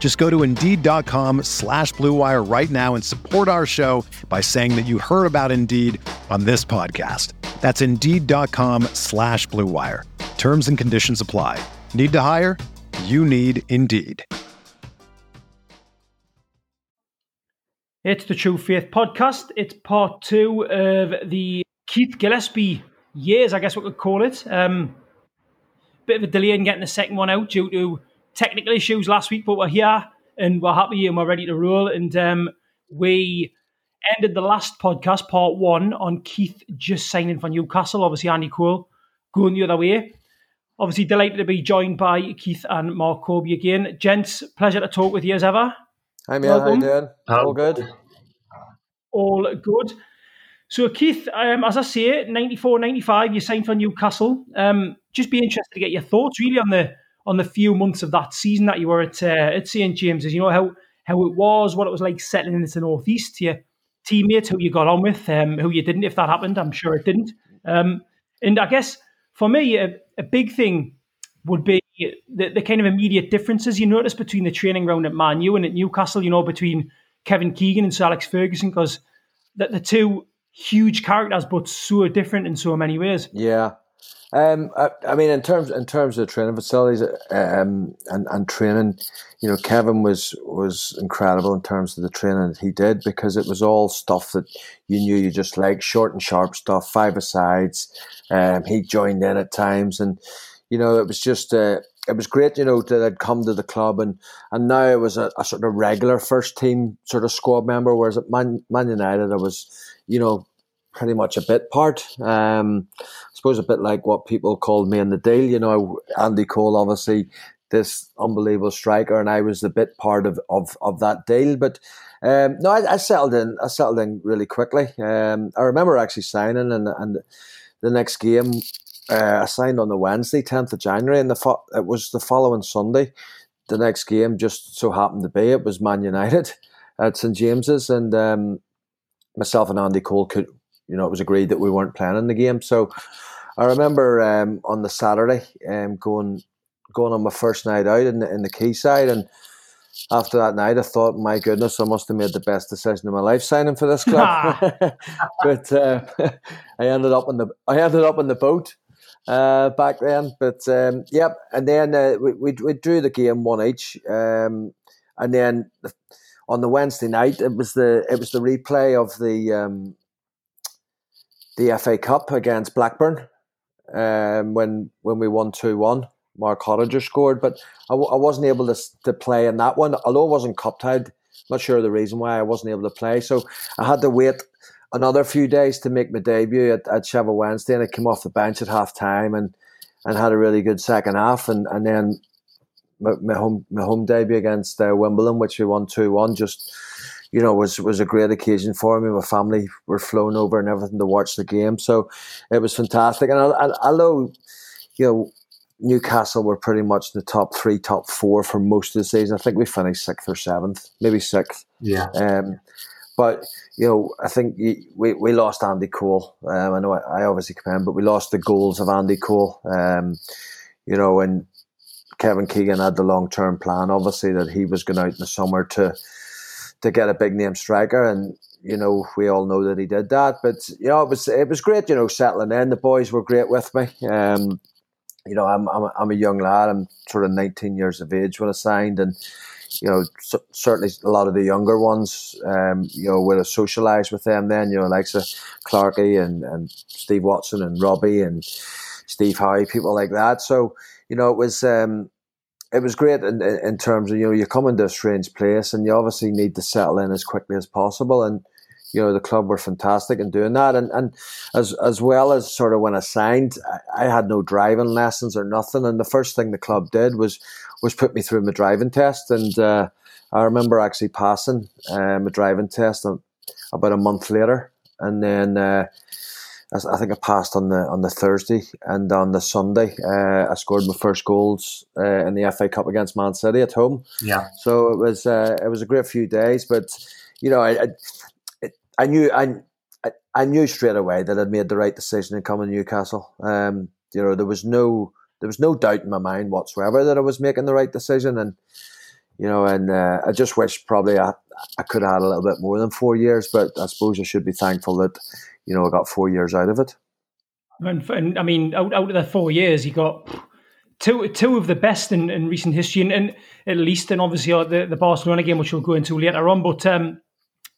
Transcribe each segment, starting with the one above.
Just go to Indeed.com slash BlueWire right now and support our show by saying that you heard about Indeed on this podcast. That's Indeed.com slash BlueWire. Terms and conditions apply. Need to hire? You need Indeed. It's the True Faith podcast. It's part two of the Keith Gillespie years, I guess we could call it. Um, bit of a delay in getting the second one out due to technical issues last week, but we're here and we're happy and we're ready to roll. And um, we ended the last podcast, part one, on Keith just signing for Newcastle. Obviously, Andy Cole going the other way. Obviously, delighted to be joined by Keith and Mark Corby again. Gents, pleasure to talk with you as ever. Hi, man. How you doing? All good. All good. So, Keith, um, as I say, 94 95, you signed for Newcastle. Um, just be interested to get your thoughts really on the on the few months of that season that you were at uh, at St James's. You know how how it was, what it was like settling into the northeast. Your teammates, who you got on with, um, who you didn't. If that happened, I'm sure it didn't. Um, and I guess for me, a, a big thing would be the, the, kind of immediate differences you notice between the training ground at Man U and at Newcastle. You know, between Kevin Keegan and Sir Alex Ferguson, because the, the two huge characters, but so different in so many ways. Yeah, um, I, I, mean, in terms in terms of training facilities um, and and training, you know, Kevin was was incredible in terms of the training that he did because it was all stuff that you knew you just like short and sharp stuff, five asides. Um, he joined in at times, and you know, it was just uh, it was great, you know, that I'd come to the club and and now I was a, a, sort of regular first team sort of squad member, whereas at Man, Man United I was, you know, pretty much a bit part. Um, I suppose a bit like what people called me in the deal. You know, Andy Cole, obviously, this unbelievable striker, and I was the bit part of of, of that deal. But um, no, I, I, settled in. I settled in really quickly. Um, I remember actually signing, and and the next game. Uh, I signed on the Wednesday, tenth of January, and the fo- it was the following Sunday. The next game just so happened to be it was Man United at St James's, and um, myself and Andy Cole could you know, it was agreed that we weren't playing in the game. So I remember um, on the Saturday um, going going on my first night out in the, in the quayside and after that night, I thought, my goodness, I must have made the best decision of my life signing for this club. but uh, I ended up on the I ended up on the boat uh, back then. But um, yep, and then uh, we, we, we drew the game one each, um, and then on the Wednesday night, it was the it was the replay of the um, the FA Cup against Blackburn um, when when we won two one. Marc Hottiger scored, but I w- I wasn't able to to play in that one. Although I wasn't cup tied, not sure the reason why I wasn't able to play. So I had to wait another few days to make my debut at, at Sheffield Wednesday, and I came off the bench at half time and and had a really good second half, and and then my, my home my home debut against uh, Wimbledon, which we won two one, just you know, was was a great occasion for me. My family were flown over and everything to watch the game, so it was fantastic. And although, you know, Newcastle were pretty much the top three, top four for most of the season. I think we finished sixth or seventh, maybe sixth. Yeah. Um, but you know, I think we, we lost Andy Cole. Um, I know I, I obviously commend, but we lost the goals of Andy Cole. Um, you know, and Kevin Keegan had the long term plan, obviously, that he was going out in the summer to to get a big name striker, and you know we all know that he did that. But you know it was it was great. You know settling in. The boys were great with me. Um, you know I'm I'm I'm a young lad. I'm sort of 19 years of age when I signed, and you know, certainly a lot of the younger ones, um, you know, would have socialised with them then, you know, like so Clarkey and, and Steve Watson and Robbie and Steve Howe, people like that. So, you know, it was, um, it was great in, in terms of, you know, you come into a strange place and you obviously need to settle in as quickly as possible. And, you know, the club were fantastic in doing that. And, and as, as well as sort of when I signed, I, I had no driving lessons or nothing. And the first thing the club did was, was put me through my driving test. And, uh, I remember actually passing um, a driving test about a month later. And then, uh, I think I passed on the on the Thursday and on the Sunday uh, I scored my first goals uh, in the FA Cup against Man City at home. Yeah. So it was uh, it was a great few days, but you know I, I I knew I, I knew straight away that I'd made the right decision in coming to Newcastle. Um, you know, there was no there was no doubt in my mind whatsoever that I was making the right decision, and you know, and uh, I just wish probably I, I could have had a little bit more than four years, but I suppose I should be thankful that you know I got four years out of it. And, and I mean, out, out of the four years, you got two two of the best in, in recent history, and, and, at least, and obviously uh, the, the Barcelona game, which we'll go into later on. But um,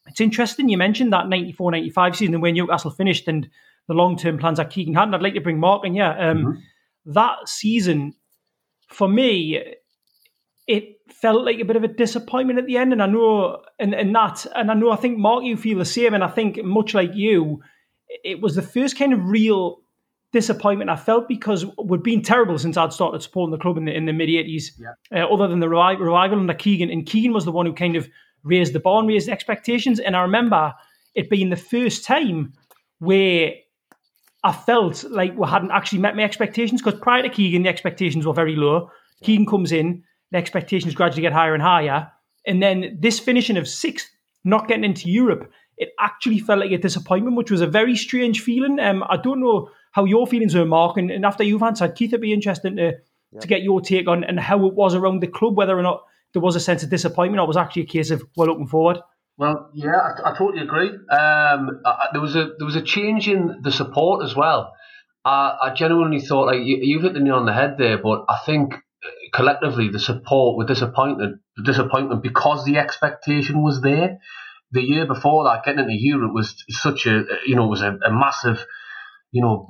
it's interesting you mentioned that 94 95 season when Newcastle finished and the long term plans that Keegan had. And I'd like to bring Mark in, yeah. Um, mm-hmm. That season, for me, it felt like a bit of a disappointment at the end. And I know, and, and that, and I know, I think, Mark, you feel the same. And I think, much like you, it was the first kind of real disappointment I felt because we'd been terrible since I'd started supporting the club in the in the mid eighties. Yeah. Uh, other than the revival under Keegan, and Keegan was the one who kind of raised the bar and raised expectations. And I remember it being the first time where I felt like we hadn't actually met my expectations because prior to Keegan, the expectations were very low. Keegan comes in, the expectations gradually get higher and higher. And then this finishing of sixth, not getting into Europe, it actually felt like a disappointment, which was a very strange feeling. Um, I don't know how your feelings were, Mark, and, and after you've answered, Keith, it'd be interesting to, to get your take on and how it was around the club, whether or not there was a sense of disappointment, or was actually a case of we're looking forward. Well, yeah, I, I totally agree. Um, I, there was a there was a change in the support as well. I, I genuinely thought like you, you've hit the nail on the head there, but I think collectively the support were disappointed, disappointment because the expectation was there. The year before that, getting into Europe was such a you know was a, a massive you know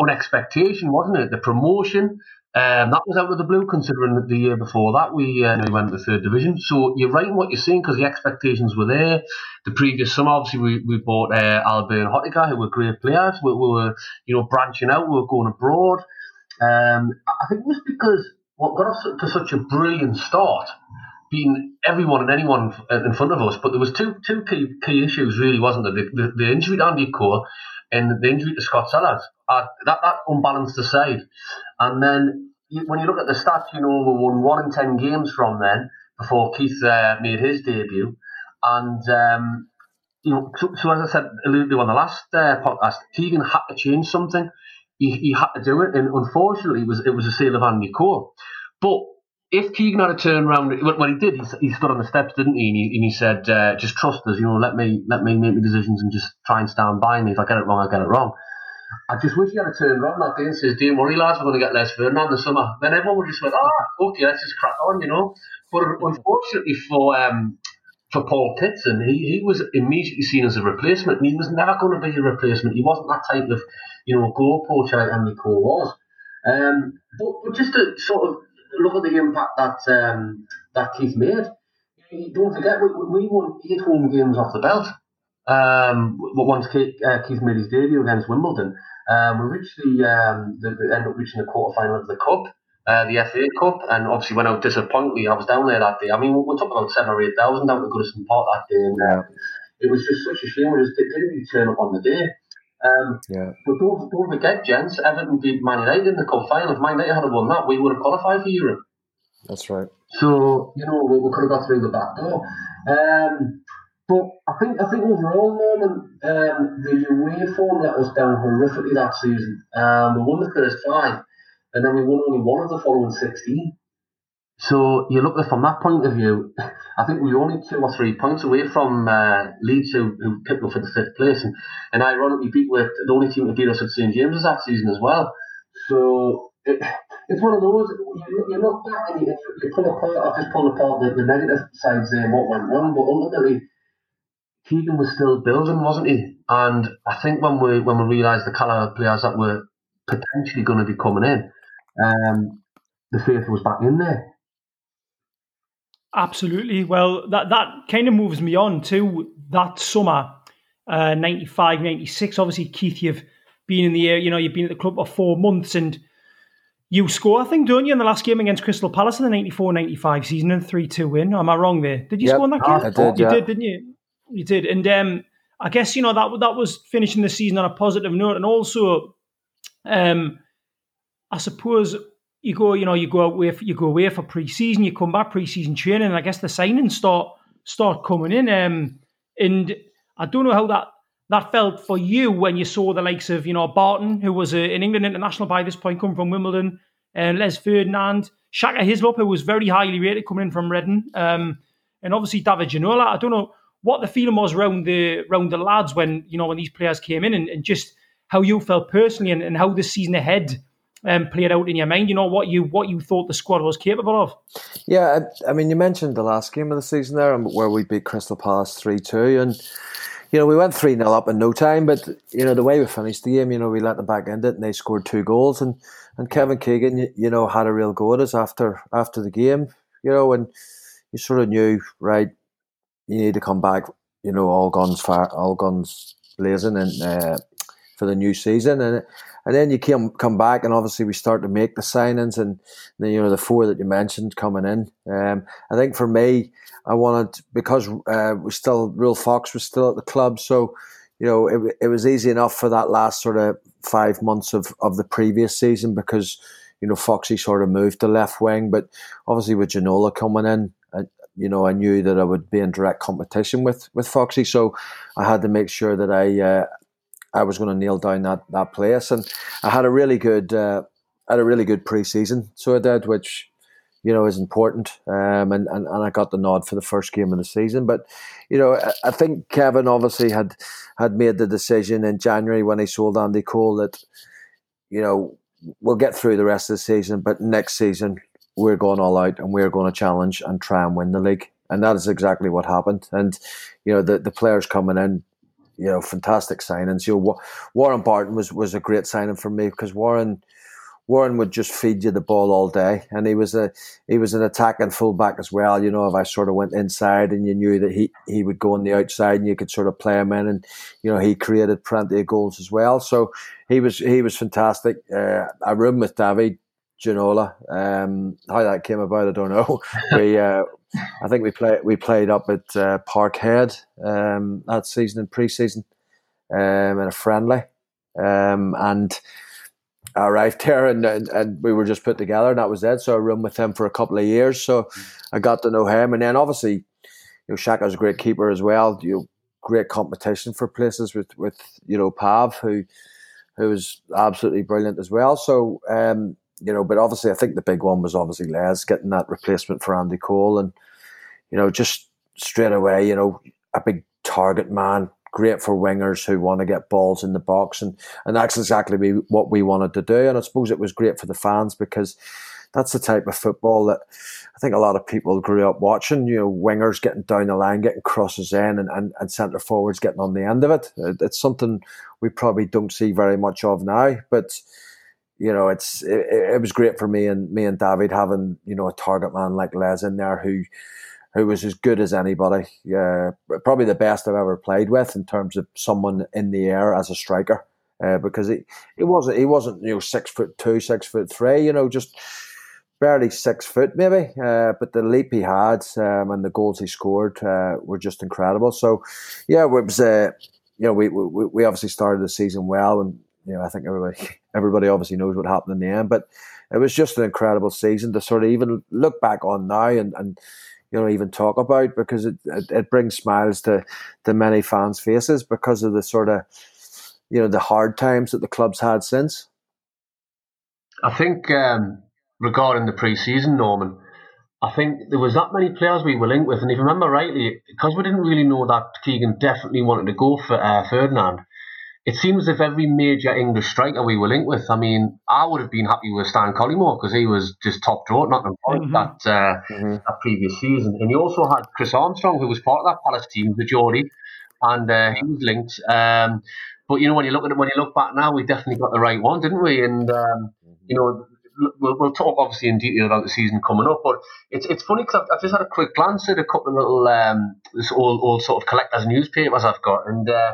unexpectation, wasn't it? The promotion, um, that was out of the blue, considering that the year before that we, uh, we went to the third division. So you're right in what you're saying because the expectations were there. The previous summer, obviously, we, we bought uh, Albion Hottiger, who were great players. We, we, were, you know, branching out. We were going abroad. Um, I think it was because what got us to such a brilliant start, everyone and anyone in front of us. But there was two two key key issues, really, wasn't there? The, the, the injury to Andy Cole and the injury to Scott Sellars. Uh, that that unbalanced the side, and then when you look at the stats, you know, we won one in ten games from then before Keith uh, made his debut, and um, you know, so, so, as I said, alluded to on the last uh, podcast, Keegan had to change something. He, he had to do it, and unfortunately, it was it was a sale of Andy Cole. But if Keegan had a turn around, well, he did. He, stood on the steps, didn't he? And he, and he said, uh, "Just trust us. You know, let me let me make my decisions and just try and stand by me. If I get it wrong, I get it wrong." I just wish he had turned around that day and says, Don't worry, lads, we're going to get Les Ferdinand this summer. Then everyone would just went, Oh, okay, let's just crack on, you know. But unfortunately for um, for Paul Kitson, he, he was immediately seen as a replacement, and he was never going to be a replacement. He wasn't that type of, you know, goal poacher like Andy Cole was. Um, but, but just to sort of look at the impact that um, that Keith made, don't forget, we, we won eight home games off the belt. Um, once Keith, uh, Keith made his debut against Wimbledon, um, we reached the, um, the, the end up reaching the quarter final of the cup, uh, the FA Cup, and obviously went out disappointingly. I was down there that day. I mean, we, we talking about seven or eight thousand down to Goodison Park that day, and uh, it was just such a shame. We just didn't really turn up on the day. Um, yeah. But don't, don't forget, gents, Everton beat Man United in the cup final. If Man United had won that, we would have qualified for Europe. That's right. So you know we, we could have got through the back door. Um, but I think I think overall, Norman, um, the away form let us down horrifically that season. Um, we won the first five, and then we won only one of the following sixteen. So you look at from that point of view, I think we were only two or three points away from uh, Leeds, who, who picked up for the fifth place, and, and ironically beat with the only team to beat us at St James's that season as well. So it, it's one of those. You, you look back and you, you pull apart. I just pull apart the, the negative sides there, and what went wrong, but ultimately. Keegan was still building, wasn't he? And I think when we when we realised the caliber of players that were potentially going to be coming in, um, the faith was back in there. Absolutely. Well, that, that kind of moves me on to that summer, uh, 95, 96. Obviously, Keith, you've been in the air, you know, you've been at the club for four months and you score, I think, don't you, in the last game against Crystal Palace in the 94 95 season and 3 2 win. Am I wrong there? Did you yep. score in that game? I did, you yeah. did, didn't you? You did. And um, I guess, you know, that that was finishing the season on a positive note. And also, um, I suppose you go, you know, you go away, for, you go away for pre-season, you come back pre-season training, and I guess the signings start start coming in. Um, and I don't know how that that felt for you when you saw the likes of, you know, Barton, who was a, an England international by this point, come from Wimbledon, and Les Ferdinand, Shaka Hislop, who was very highly rated coming in from Reading, um, and obviously David Ginola. I don't know what the feeling was around the around the lads when you know when these players came in, and, and just how you felt personally, and, and how the season ahead um, played out in your mind? You know what you what you thought the squad was capable of. Yeah, I, I mean, you mentioned the last game of the season there, where we beat Crystal Palace three two, and you know we went three 0 up in no time. But you know the way we finished the game, you know we let them back end it, and they scored two goals, and and Kevin Keegan, you, you know, had a real go at us after after the game, you know, and you sort of knew right, you need to come back, you know, all guns fire, all guns blazing, and. Uh, for the new season, and and then you come come back, and obviously we start to make the signings, and then you know the four that you mentioned coming in. Um, I think for me, I wanted because uh, we still Ruel Fox was still at the club, so you know it, it was easy enough for that last sort of five months of of the previous season because you know Foxy sort of moved to left wing, but obviously with Ginola coming in, I, you know I knew that I would be in direct competition with with Foxy, so I had to make sure that I uh, I was going to nail down that that place. And I had a really good uh, had a really good preseason, so I did, which you know is important. Um, and, and and I got the nod for the first game of the season. But you know, I, I think Kevin obviously had had made the decision in January when he sold Andy Cole that you know we'll get through the rest of the season, but next season we're going all out and we're going to challenge and try and win the league. And that is exactly what happened. And you know, the the players coming in you know, fantastic signings. You know, Warren Barton was was a great signing for me because Warren Warren would just feed you the ball all day, and he was a he was an attacking fullback as well. You know, if I sort of went inside and you knew that he he would go on the outside, and you could sort of play him in, and you know he created plenty of goals as well. So he was he was fantastic. Uh, I room with David Ginola. Um, how that came about, I don't know. we uh, I think we played we played up at uh, Parkhead um, that season in pre-season um, in a friendly, um, and I arrived there and, and, and we were just put together and that was it. So I roomed with him for a couple of years, so I got to know him, and then obviously, you know, Shaka's a great keeper as well. You know, great competition for places with with you know Pav who who was absolutely brilliant as well. So um, you know, but obviously, I think the big one was obviously Les getting that replacement for Andy Cole, and you know, just straight away, you know, a big target man, great for wingers who want to get balls in the box, and and that's exactly what we wanted to do. And I suppose it was great for the fans because that's the type of football that I think a lot of people grew up watching. You know, wingers getting down the line, getting crosses in, and, and, and centre forwards getting on the end of it. It's something we probably don't see very much of now, but you know, it's it, it, was great for me and me and David having you know a target man like Les in there who who was as good as anybody. Yeah, probably the best I've ever played with in terms of someone in the air as a striker. Uh, because he, he wasn't he wasn't you know six foot two, six foot three, you know, just barely six foot maybe. Uh, but the leap he had um, and the goals he scored uh, were just incredible. So yeah, it was uh, you know we, we we obviously started the season well and you know, I think everybody everybody obviously knows what happened in the end, but it was just an incredible season to sort of even look back on now and, and you know even talk about because it, it, it brings smiles to to many fans' faces because of the sort of you know the hard times that the club's had since. I think um, regarding the pre-season, Norman, I think there was that many players we were linked with, and if you remember rightly, because we didn't really know that Keegan definitely wanted to go for uh, Ferdinand it seems as if every major English striker we were linked with, I mean, I would have been happy with Stan Collymore because he was just top draw at Nottingham Forest mm-hmm. that, uh, mm-hmm. that previous season. And you also had Chris Armstrong, who was part of that Palace team, the Geordie, and uh, he was linked. Um, but, you know, when you look at it, when you look back now, we definitely got the right one, didn't we? And, um, mm-hmm. you know, We'll, we'll, talk obviously in detail about the season coming up, but it's it's funny because I've, I've, just had a quick glance at a couple of little um, this old old sort of collectors newspapers I've got, and uh,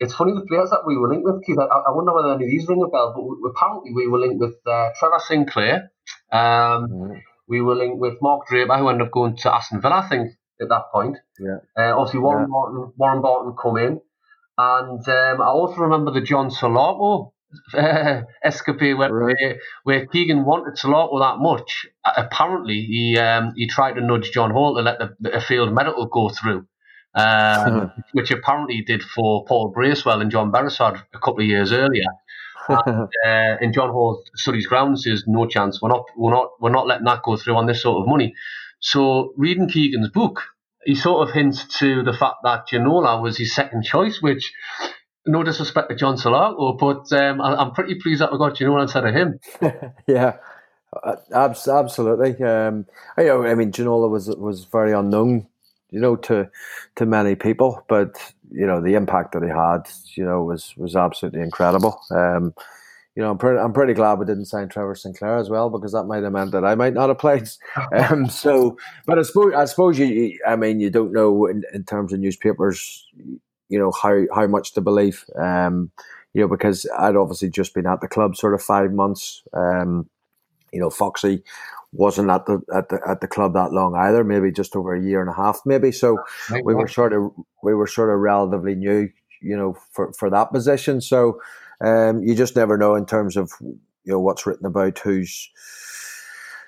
it's funny the players that we were linked with, Keith. I, I wonder whether any of these ring a bell, but we, apparently we were linked with uh, Trevor Sinclair. Um, mm-hmm. We were linked with Mark Draper, who ended up going to Aston Villa, I think, at that point. Yeah. Uh, obviously, Warren yeah. Barton, Warren Barton come in, and um, I also remember the John Salako uh, escapade where, right. where, Keegan wanted Salako that much. Apparently, he um, he tried to nudge John Hall to let the, the field medical go through um, which apparently he did for Paul Bracewell and John Beresford a couple of years earlier. and, uh, and John Hall studies grounds says no chance. We're not we're not we're not letting that go through on this sort of money. So reading Keegan's book, he sort of hints to the fact that Ginola was his second choice, which no disrespect to John Salako, but um, I, am pretty pleased that we got Ginola instead of him. yeah, uh, absolutely. Um, I, I mean, Ginola was was very unknown you know, to to many people. But you know, the impact that he had, you know, was was absolutely incredible. Um, you know, I'm pretty I'm pretty glad we didn't sign Trevor Sinclair as well because that might have meant that I might not have played. Um, so, but I suppose I suppose you, I mean, you don't know in, in terms of newspapers, you know, how how much to believe. Um, you know, because I'd obviously just been at the club sort of five months. Um, you know, Foxy wasn't at the at the at the club that long either. Maybe just over a year and a half, maybe. So we were sort of we were sort of relatively new, you know, for for that position. So um, you just never know in terms of you know what's written about who's.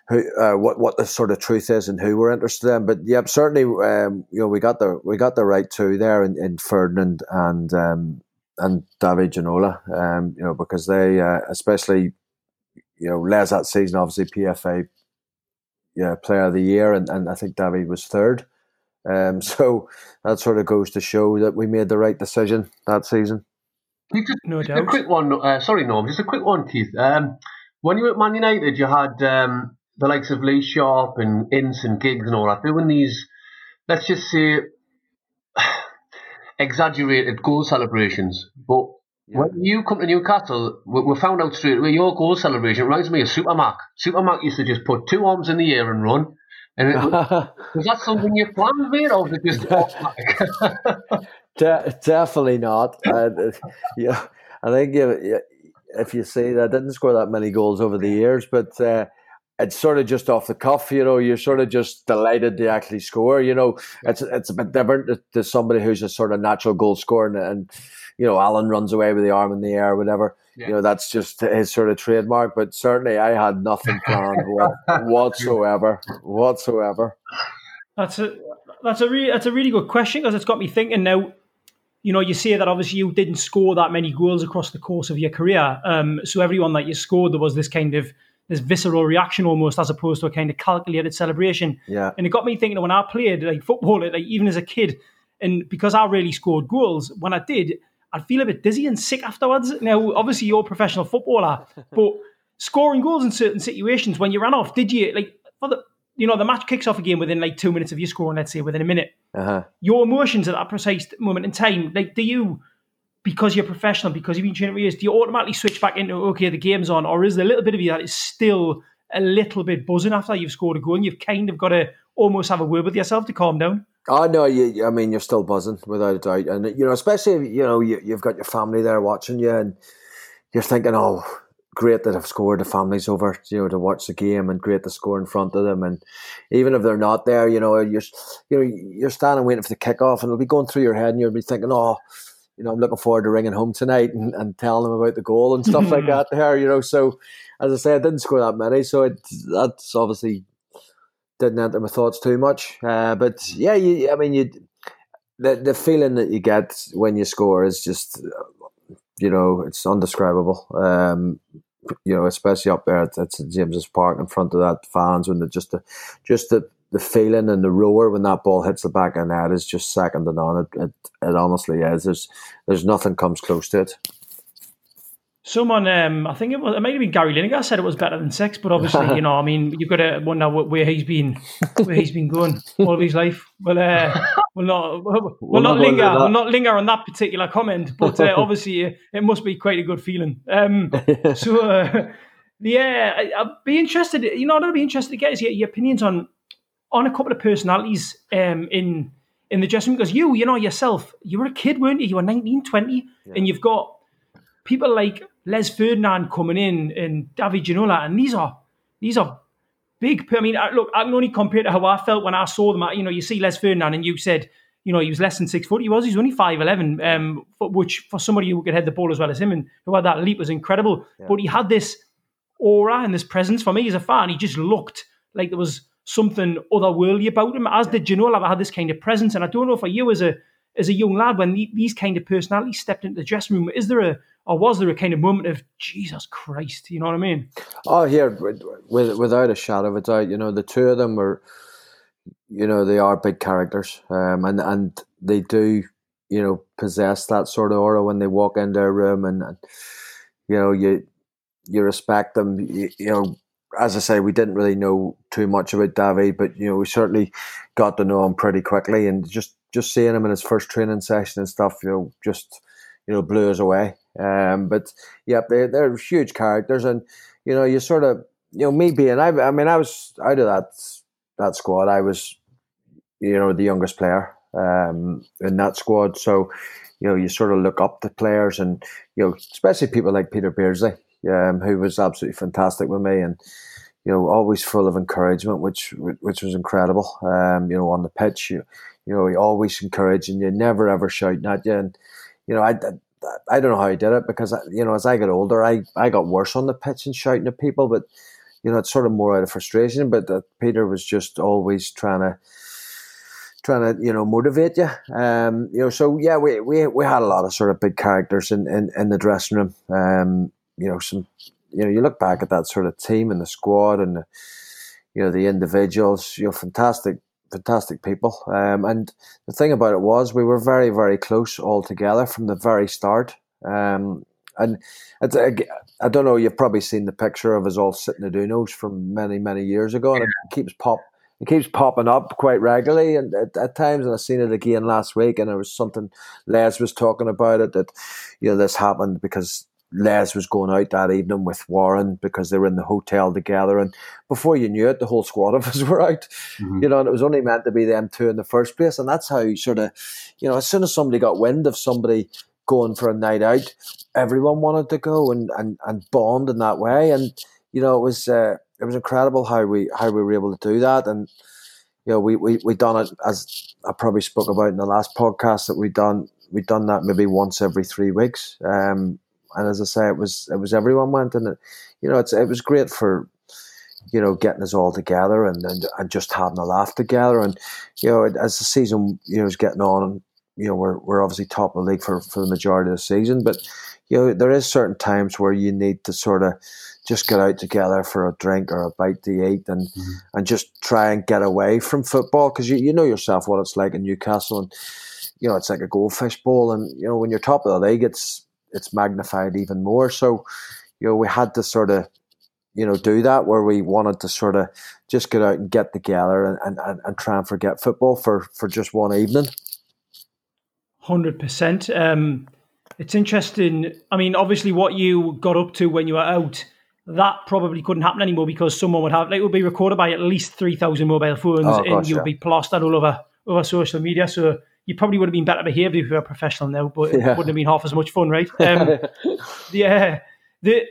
Who, uh, what what the sort of truth is and who we're interested in, but yeah, certainly um, you know we got the we got the right two there in, in Ferdinand and um, and David Ginola, um, you know because they uh, especially you know Les that season obviously PFA yeah, player of the year, and, and I think David was third. Um, so that sort of goes to show that we made the right decision that season. Just, no doubt. A quick one. Uh, sorry, Norm. Just a quick one, Keith. Um, when you were at Man United, you had um, the likes of Lee Sharpe and Ince and Giggs and all that doing these, let's just say, exaggerated goal celebrations. But when you come to Newcastle, we, we, found out straight away your goal celebration reminds me of Supermac. Supermac used to just put two arms in the air and run. And it, was that something you planned, mate, or was it just? De- definitely not. Uh, yeah, I think you, if you see, I didn't score that many goals over the years, but uh, it's sort of just off the cuff, you know. You're sort of just delighted to actually score. You know, it's it's a bit different to, to somebody who's a sort of natural goal scorer and, and you know, Alan runs away with the arm in the air, or whatever. Yeah. You know, that's just his sort of trademark. But certainly, I had nothing planned whatsoever, whatsoever. That's a that's a really that's a really good question because it's got me thinking now. You know, you say that obviously you didn't score that many goals across the course of your career. Um, so everyone that you scored, there was this kind of this visceral reaction almost, as opposed to a kind of calculated celebration. Yeah. And it got me thinking when I played like football, like even as a kid, and because I really scored goals, when I did, I'd feel a bit dizzy and sick afterwards. Now, obviously, you're a professional footballer, but scoring goals in certain situations when you ran off, did you like for the you know the match kicks off again within like two minutes of you scoring, let's say within a minute. Uh-huh. Your emotions at that precise moment in time, like, do you? Because you're professional, because you've been training for years, do you automatically switch back into okay, the game's on, or is there a little bit of you that is still a little bit buzzing after you've scored a goal and you've kind of got to almost have a word with yourself to calm down? Oh no, you. I mean, you're still buzzing without a doubt, and you know, especially if, you know you, you've got your family there watching you, and you're thinking, oh, great that I've scored. The family's over, you know, to watch the game, and great to score in front of them. And even if they're not there, you know, you're you know you're standing waiting for the kickoff, and it'll be going through your head, and you'll be thinking, oh, you know, I'm looking forward to ringing home tonight and, and telling them about the goal and stuff like that. There, you know, so as I say, I didn't score that many, so it, that's obviously didn't enter my thoughts too much. Uh, but yeah, you, I mean, you the the feeling that you get when you score is just, you know, it's undescribable. Um, you know, especially up there at, at St James's Park in front of that fans when the just the just the the feeling and the roar when that ball hits the back of the net is just second to none. It, it, it honestly is. There's there's nothing comes close to it. Someone, um, I think it was, it might have been Gary Lineker said it was better than sex, but obviously, you know, I mean, you've got to wonder where he's been, where he's been going all of his life. Well, uh, we'll not, we'll, we'll not, not linger, we'll not linger on that particular comment, but uh, obviously, uh, it must be quite a good feeling. Um, so, uh, yeah, I, would be interested. You know, I'd be interested to get is your, your opinions on on a couple of personalities um, in in the dressing room because you, you know, yourself, you were a kid, weren't you? You were 19, 20, yeah. and you've got people like Les Ferdinand coming in and David Ginola, and these are these are big. I mean, look, I can only compare to how I felt when I saw them. You know, you see Les Ferdinand, and you said, you know, he was less than six foot. He was. He was only five eleven, um, which for somebody who could head the ball as well as him and who had that leap was incredible. Yeah. But he had this aura and this presence for me as a fan. He just looked like there was something otherworldly about him. As did Ginola, had this kind of presence. And I don't know for you as a as a young lad when these kind of personalities stepped into the dressing room, is there a or was there a kind of moment of Jesus Christ? You know what I mean? Oh, here, with, without a shadow of a doubt, you know the two of them were, you know, they are big characters, um, and and they do, you know, possess that sort of aura when they walk into a room, and, and you know, you you respect them. You, you, know, as I say, we didn't really know too much about David, but you know, we certainly got to know him pretty quickly, and just just seeing him in his first training session and stuff, you know, just you know blew us away. Um, but yeah, they they're huge characters, and you know, you sort of you know me being I I mean I was out of that that squad. I was you know the youngest player um, in that squad, so you know you sort of look up to players, and you know especially people like Peter Beardsley, um, who was absolutely fantastic with me, and you know always full of encouragement, which which was incredible. Um, you know on the pitch, you you know he always encouraging you, never ever shouting at you, and you know I I don't know how he did it because you know as I got older, I I got worse on the pitch and shouting at people, but you know it's sort of more out of frustration. But uh, Peter was just always trying to trying to you know motivate you. Um, you know, so yeah, we, we we had a lot of sort of big characters in in, in the dressing room. Um, you know, some you know you look back at that sort of team and the squad and the, you know the individuals. You know, fantastic fantastic people. Um, and the thing about it was we were very, very close all together from the very start. Um, and it's, I don't know, you've probably seen the picture of us all sitting at Uno's from many, many years ago, and it keeps pop. It keeps popping up quite regularly, and at, at times, and I've seen it again last week. And there was something Les was talking about it that, you know, this happened because Les was going out that evening with Warren because they were in the hotel together. And before you knew it, the whole squad of us were out, mm-hmm. you know, and it was only meant to be them two in the first place. And that's how sort of, you know, as soon as somebody got wind of somebody going for a night out, everyone wanted to go and, and, and bond in that way. And, you know, it was, uh, it was incredible how we, how we were able to do that. And, you know, we, we, we done it as I probably spoke about in the last podcast that we done, we done that maybe once every three weeks. Um, and as I say, it was it was everyone went, and it, you know, it's it was great for you know getting us all together and, and and just having a laugh together, and you know, as the season you know is getting on, you know, we're we're obviously top of the league for for the majority of the season, but you know, there is certain times where you need to sort of just get out together for a drink or a bite to eat and mm-hmm. and just try and get away from football because you, you know yourself what it's like in Newcastle. And you know it's like a goldfish bowl. And you know when you're top of the league it's it's magnified even more. So, you know, we had to sort of, you know, do that where we wanted to sort of just get out and get together and, and, and try and forget football for, for just one evening. 100%. Um, it's interesting. I mean, obviously, what you got up to when you were out, that probably couldn't happen anymore because someone would have, like, it would be recorded by at least 3,000 mobile phones oh, and you'd yeah. be plastered all over, over social media. So, you probably would have been better behaved if you were a professional now, but yeah. it wouldn't have been half as much fun, right? Um, yeah. The,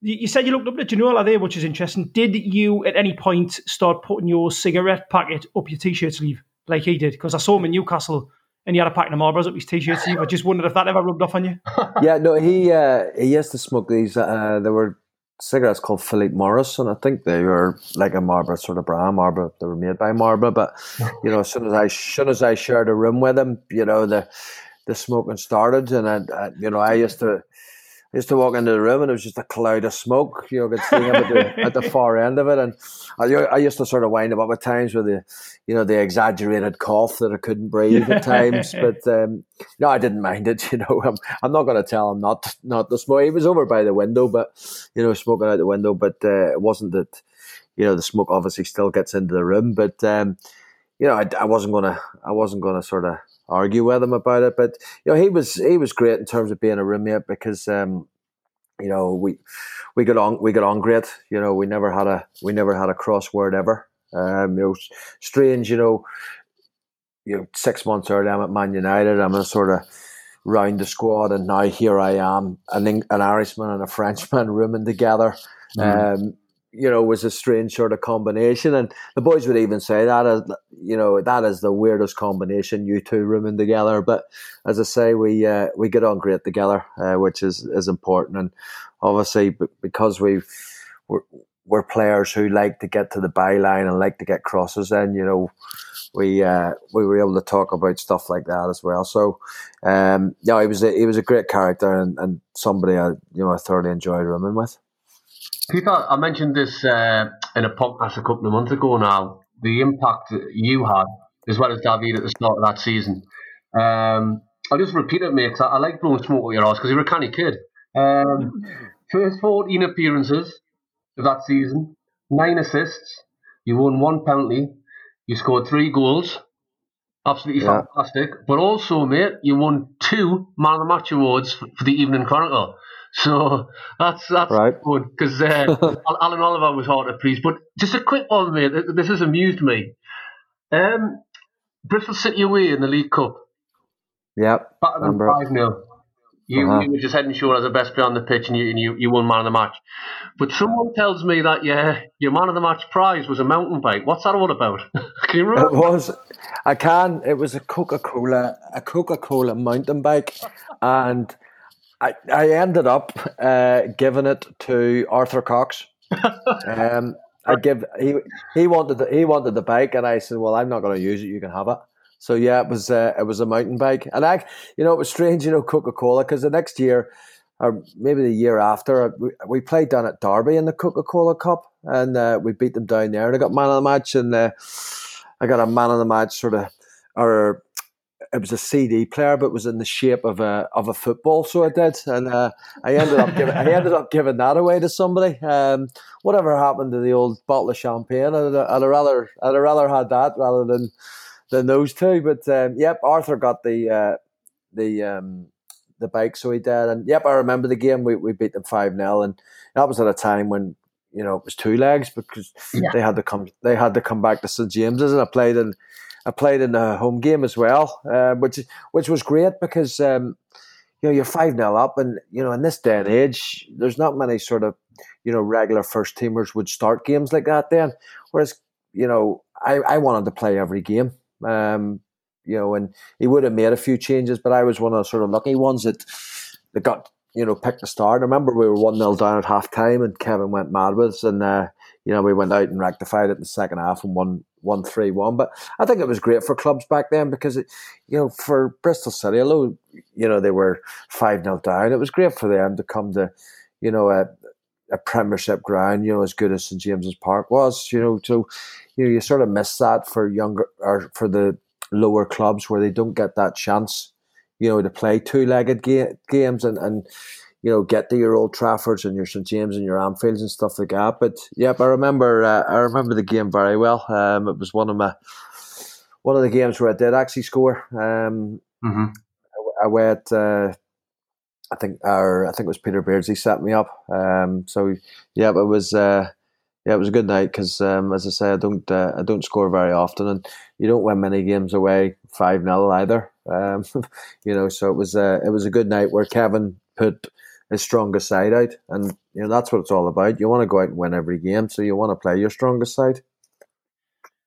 you said you looked up at Ginola there, which is interesting. Did you at any point start putting your cigarette packet up your t-shirt sleeve like he did? Because I saw him in Newcastle and he had a packet of Marlboros up his t-shirt sleeve. I just wondered if that ever rubbed off on you. yeah, no, he uh, he used to smoke these. Uh, there were cigarettes called Philip Morris, and I think they were like a Marlboro sort of brand Marlboro. They were made by Marlboro, but you know, as soon as I as soon as I shared a room with him, you know, the the smoking started, and I, I you know, I used to. Used to walk into the room and it was just a cloud of smoke. You know, could see him at the, at the far end of it, and I, I used to sort of wind him up at times with the, you know, the exaggerated cough that I couldn't breathe at times. but um, no, I didn't mind it. You know, I'm, I'm not going to tell him not not to smoke. He was over by the window, but you know, smoking out the window. But uh, it wasn't that. You know, the smoke obviously still gets into the room, but um, you know, I, I wasn't gonna, I wasn't gonna sort of argue with him about it. But you know, he was he was great in terms of being a roommate because um, you know we we got on we got on great. You know, we never had a we never had a crossword ever. Um, you know, strange. You know, you know, six months earlier I'm at Man United. I'm a sort of round the squad, and now here I am, an an Irishman and a Frenchman rooming together. Mm. Um, you know, was a strange sort of combination. And the boys would even say that, you know, that is the weirdest combination, you two rooming together. But as I say, we uh, we get on great together, uh, which is, is important. And obviously, because we we're, we're players who like to get to the byline and like to get crosses in, you know, we uh, we were able to talk about stuff like that as well. So, um, yeah, he was a, he was a great character and, and somebody I you know I thoroughly enjoyed rooming with. Keith, I mentioned this uh, in a podcast a couple of months ago now, the impact that you had, as well as David at the start of that season. Um, I'll just repeat it, mate, because I, I, like blowing smoke at your ass because you're a canny kid. Um, first 14 appearances of that season, nine assists, you won one penalty, you scored three goals. Absolutely yeah. fantastic. But also, mate, you won two Man of the Match awards for, for the Evening Chronicle. So that's that's right. good because uh, Alan Oliver was hard to please. But just a quick one, mate. This has amused me. Um, Bristol City away in the League Cup. Yep. Better than five 0 you, uh-huh. you were just head and shoulders the best player on the pitch, and you, and you you won man of the match. But someone tells me that yeah, your man of the match prize was a mountain bike. What's that all about? can you remember? It was. I can. It was a Coca Cola, a Coca Cola mountain bike, and I, I ended up uh, giving it to Arthur Cox. um, I give he he wanted the, he wanted the bike, and I said, "Well, I'm not going to use it. You can have it." So yeah, it was uh, it was a mountain bike, and I you know it was strange, you know, Coca Cola because the next year, or maybe the year after, we, we played down at Derby in the Coca Cola Cup, and uh, we beat them down there, and I got man of the match, and uh, I got a man of the match sort of or it was a CD player, but it was in the shape of a of a football. So I did, and uh, I ended up giving I ended up giving that away to somebody. Um, whatever happened to the old bottle of champagne? I'd, I'd rather I'd rather had that rather than than those two. But um, yep, Arthur got the uh, the um, the bike, so he did. And yep, I remember the game. We we beat them five 0 and that was at a time when you know it was two legs because yeah. they had to come they had to come back to St James's, and I played in I played in the home game as well, uh, which which was great because um, you know you're five 0 up, and you know in this day and age, there's not many sort of you know regular first teamers would start games like that. Then, whereas you know I, I wanted to play every game, um, you know, and he would have made a few changes, but I was one of the sort of lucky ones that that got you know picked the start. I remember we were one 0 down at half time, and Kevin went mad with us, and uh, you know we went out and rectified it in the second half and won one three one. But I think it was great for clubs back then because it, you know, for Bristol City, although you know they were five 0 down, it was great for them to come to, you know, a, a Premiership ground, you know, as good as St James's Park was, you know. So, you know, you sort of miss that for younger or for the lower clubs where they don't get that chance, you know, to play two legged ga- games and and you know, get to your Old Traffords and your St James and your Anfields and stuff like that. But yep, I remember uh, I remember the game very well. Um, it was one of my one of the games where I did actually score. Um, mm-hmm. I, I went. Uh, I think our I think it was Peter Beardsley set me up. Um, so yeah, it was. Uh, yeah, it was a good night because, um, as I say, I don't uh, I don't score very often, and you don't win many games away five 0 either. Um, you know, so it was uh, it was a good night where Kevin put his strongest side out, and you know that's what it's all about. You want to go out and win every game, so you want to play your strongest side.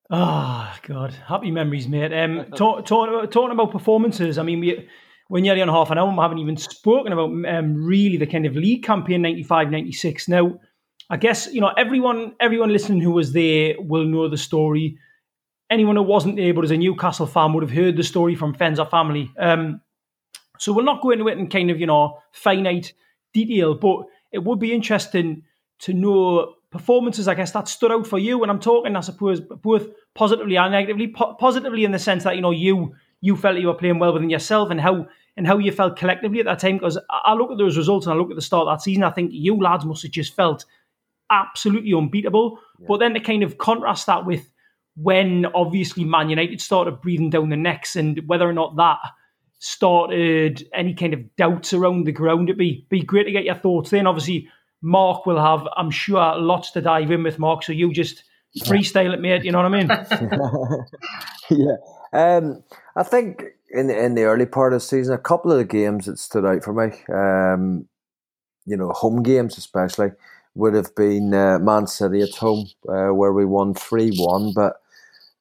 Oh God, happy memories, mate. Um, talk, talk, talking about performances. I mean, we we're nearly on half an hour. We haven't even spoken about um, really the kind of league campaign 95-96. Now, I guess you know everyone everyone listening who was there will know the story. Anyone who wasn't there but as a Newcastle fan would have heard the story from friends or family. Um, so we'll not go into it in kind of you know finite detail, but it would be interesting to know performances, I guess, that stood out for you. And I'm talking, I suppose, both positively and negatively. Po- positively in the sense that you know you you felt you were playing well within yourself, and how and how you felt collectively at that time. Because I look at those results and I look at the start of that season, I think you lads must have just felt absolutely unbeatable. Yeah. But then to kind of contrast that with when obviously Man United started breathing down the necks, and whether or not that started any kind of doubts around the ground, it'd be be great to get your thoughts. Then obviously Mark will have, I'm sure, lots to dive in with Mark. So you just freestyle it, mate. You know what I mean? yeah. Um, I think in in the early part of the season, a couple of the games that stood out for me, um, you know, home games especially, would have been uh, Man City at home, uh, where we won three one, but.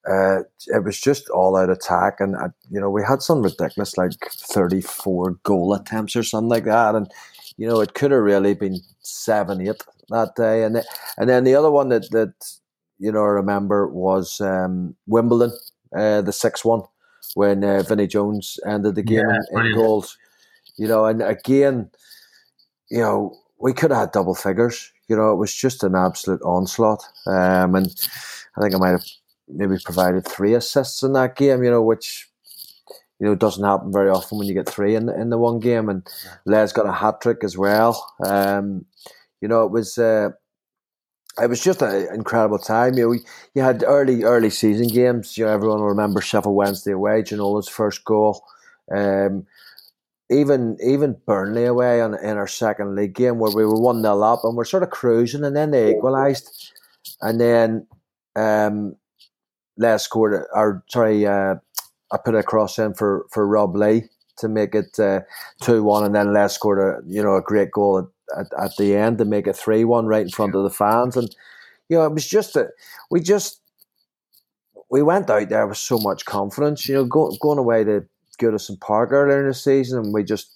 Uh, it was just all out attack, and uh, you know we had some ridiculous like thirty four goal attempts or something like that, and you know, it could have really been seven, eight that day. And and then the other one that that you know I remember was um, Wimbledon, uh, the six one when uh, Vinnie Jones ended the game yeah, in, in goals. You know, and again, you know, we could have had double figures. You know, it was just an absolute onslaught. Um, and I think I might have maybe provided three assists in that game. You know, which you know, doesn't happen very often when you get three in the, in the one game. And Les got a hat trick as well. Um, you know, it was uh, it was just an incredible time. You know, you had early early season games. You know, everyone will remember Sheffield Wednesday away, Ginola's first goal. Um, even even Burnley away on, in our second league game where we were one 0 up and we're sort of cruising, and then they equalised, and then um, Les quarter, Or sorry, uh, I put a cross in for, for Rob Lee to make it uh, two one, and then scored a you know a great goal at, at, at the end to make it three one right in front of the fans, and you know it was just a we just we went out there with so much confidence, you know, go, going away to Goodison Park earlier in the season, and we just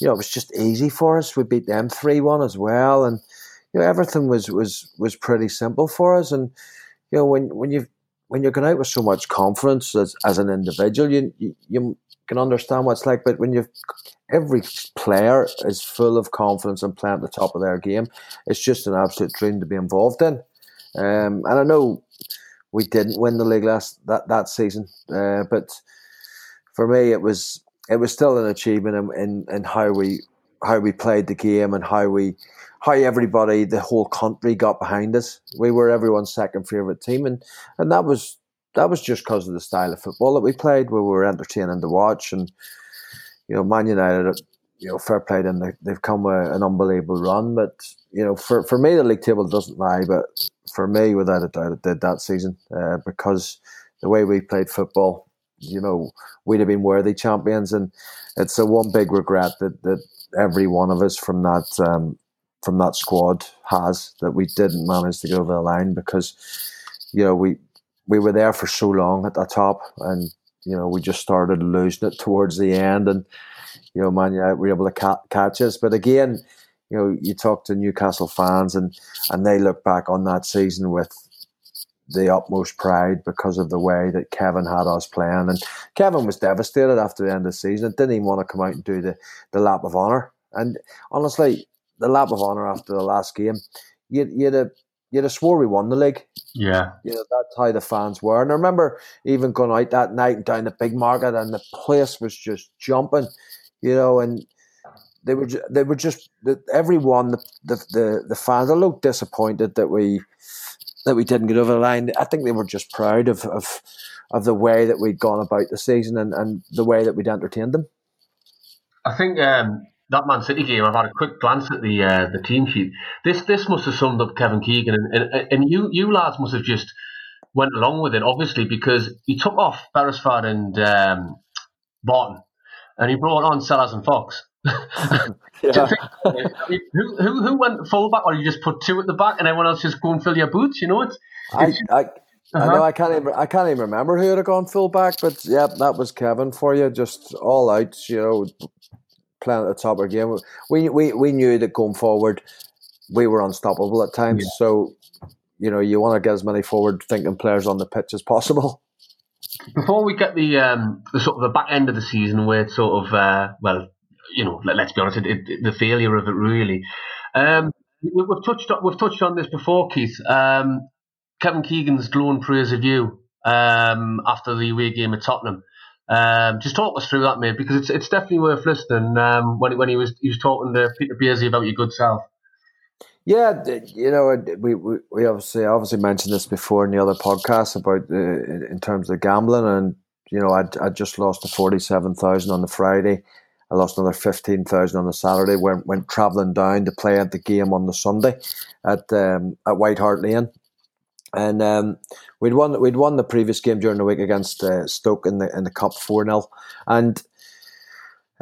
you know it was just easy for us. We beat them three one as well, and you know everything was was was pretty simple for us, and you know when when you've when you're going out with so much confidence as, as an individual, you, you, can understand what it's like. But when you've every player is full of confidence and playing at the top of their game, it's just an absolute dream to be involved in. Um, and I know we didn't win the league last that that season, uh, but for me, it was it was still an achievement in, in, in how we how we played the game and how we how everybody, the whole country got behind us. We were everyone's second favourite team, and, and that was that was just because of the style of football that we played. Where we were entertaining to watch, and you know, Man United, you know, fair play them. They, they've come with an unbelievable run, but you know, for, for me, the league table doesn't lie, but for me, without a doubt, it did that season uh, because the way we played football, you know, we'd have been worthy champions, and it's a one big regret that that every one of us from that um, from that squad has that we didn't manage to get over the line because you know we we were there for so long at the top and you know we just started losing it towards the end and you know man yeah we were able to ca- catch us. But again you know you talk to Newcastle fans and and they look back on that season with the utmost pride because of the way that Kevin had us playing and Kevin was devastated after the end of the season didn't even want to come out and do the the lap of honor and honestly the lap of honour after the last game, you'd, you'd have you'd have swore we won the league. Yeah. You know, that's how the fans were. And I remember even going out that night and down the Bigg Market and the place was just jumping, you know, and they were they were just everyone the the the, the fans a little disappointed that we that we didn't get over the line. I think they were just proud of of, of the way that we'd gone about the season and, and the way that we'd entertained them. I think um, that Man City game, I've had a quick glance at the uh, the team sheet. This this must have summed up Kevin Keegan, and, and, and you you lads must have just went along with it, obviously, because he took off Beresford and um, Barton, and he brought on Sellars and Fox. Who, who who went fullback, or you just put two at the back, and everyone else just go and fill your boots? You know it. I, I, uh-huh. I know I can't even I can't even remember who had gone fullback, but yeah, that was Kevin for you, just all out. You know, playing at the top of our game. We, we, we knew that going forward, we were unstoppable at times. Yeah. So, you know, you want to get as many forward thinking players on the pitch as possible. Before we get the um, the sort of the back end of the season, where it's sort of uh, well, you know, let, us be honest, it, it, the failure of it really. Um, we, have touched on, we've touched on this before, Keith. Um, Kevin Keegan's glowing praise of you um, after the away game at Tottenham. Um, just talk us through that, mate, because it's it's definitely worth listening. Um, when when he was he was talking to Peter Beardsley about your good self. Yeah, you know, we, we, obviously obviously mentioned this before in the other podcast about the in terms of gambling, and you know, I'd, I'd just lost the forty seven thousand on the Friday. I lost another fifteen thousand on the Saturday. Went went travelling down to play at the game on the Sunday at um, at White Hart Lane, and um, we'd won we'd won the previous game during the week against uh, Stoke in the in the cup four 0 and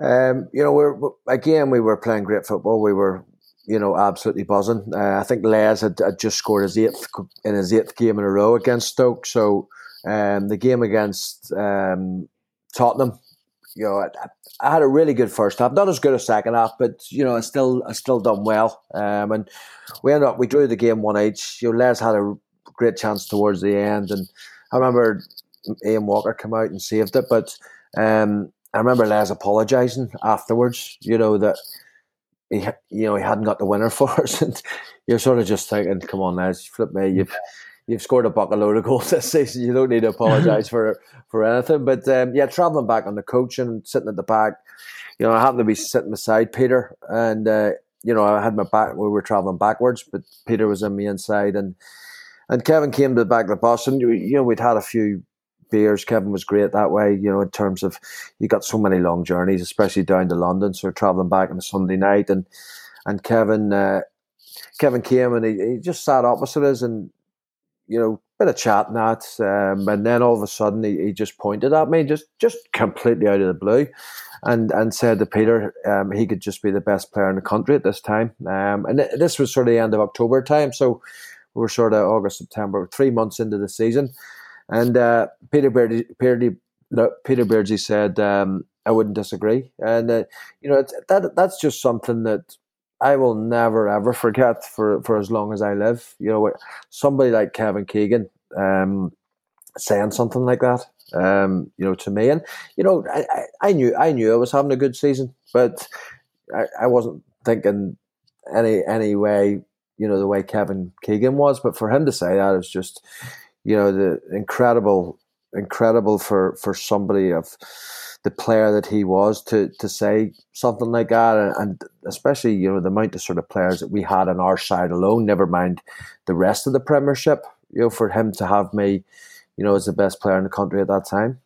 um, you know we're again we were playing great football. We were you know absolutely buzzing. Uh, I think Les had, had, just scored his eighth in his eighth game in a row against Stoke. So um, the game against um, Tottenham, you know, I, I, had a really good first half. Not as good as second half, but you know, I still I still done well. Um, and we ended up we drew the game one each. You know, Les had a great chance towards the end. And I remember Ian Walker come out and saved it, but um, I remember Les apologising afterwards. You know that he, you know, he hadn't got the winner for us, and you're sort of just thinking, "Come on, Les, flip me, you've you've scored a bucket load of goals this season. You don't need to apologise for for anything." But um, yeah, travelling back on the coach and sitting at the back, you know, I happened to be sitting beside Peter, and uh, you know, I had my back. We were travelling backwards, but Peter was on the inside, and and Kevin came to the back of the bus, and you know we'd had a few beers. Kevin was great that way, you know, in terms of you got so many long journeys, especially down to London. So traveling back on a Sunday night, and and Kevin uh, Kevin came and he, he just sat opposite us, and you know, bit of chat and that, um, and then all of a sudden he, he just pointed at me, just just completely out of the blue. And, and said to Peter um, he could just be the best player in the country at this time. Um, and th- this was sort of the end of October time. So we were sort of August, September, three months into the season. And uh, Peter Beardsley, Peter, Peter Beardsley said, um, I wouldn't disagree. And, uh, you know, that that's just something that I will never, ever forget for, for as long as I live. You know, somebody like Kevin Keegan um, saying something like that. Um, you know, to me, and you know, I, I, knew I knew I was having a good season, but I, I wasn't thinking any any way you know the way Kevin Keegan was. But for him to say that is just you know the incredible, incredible for for somebody of the player that he was to to say something like that, and, and especially you know the amount of sort of players that we had on our side alone. Never mind the rest of the Premiership. You know, for him to have me, you know, as the best player in the country at that time.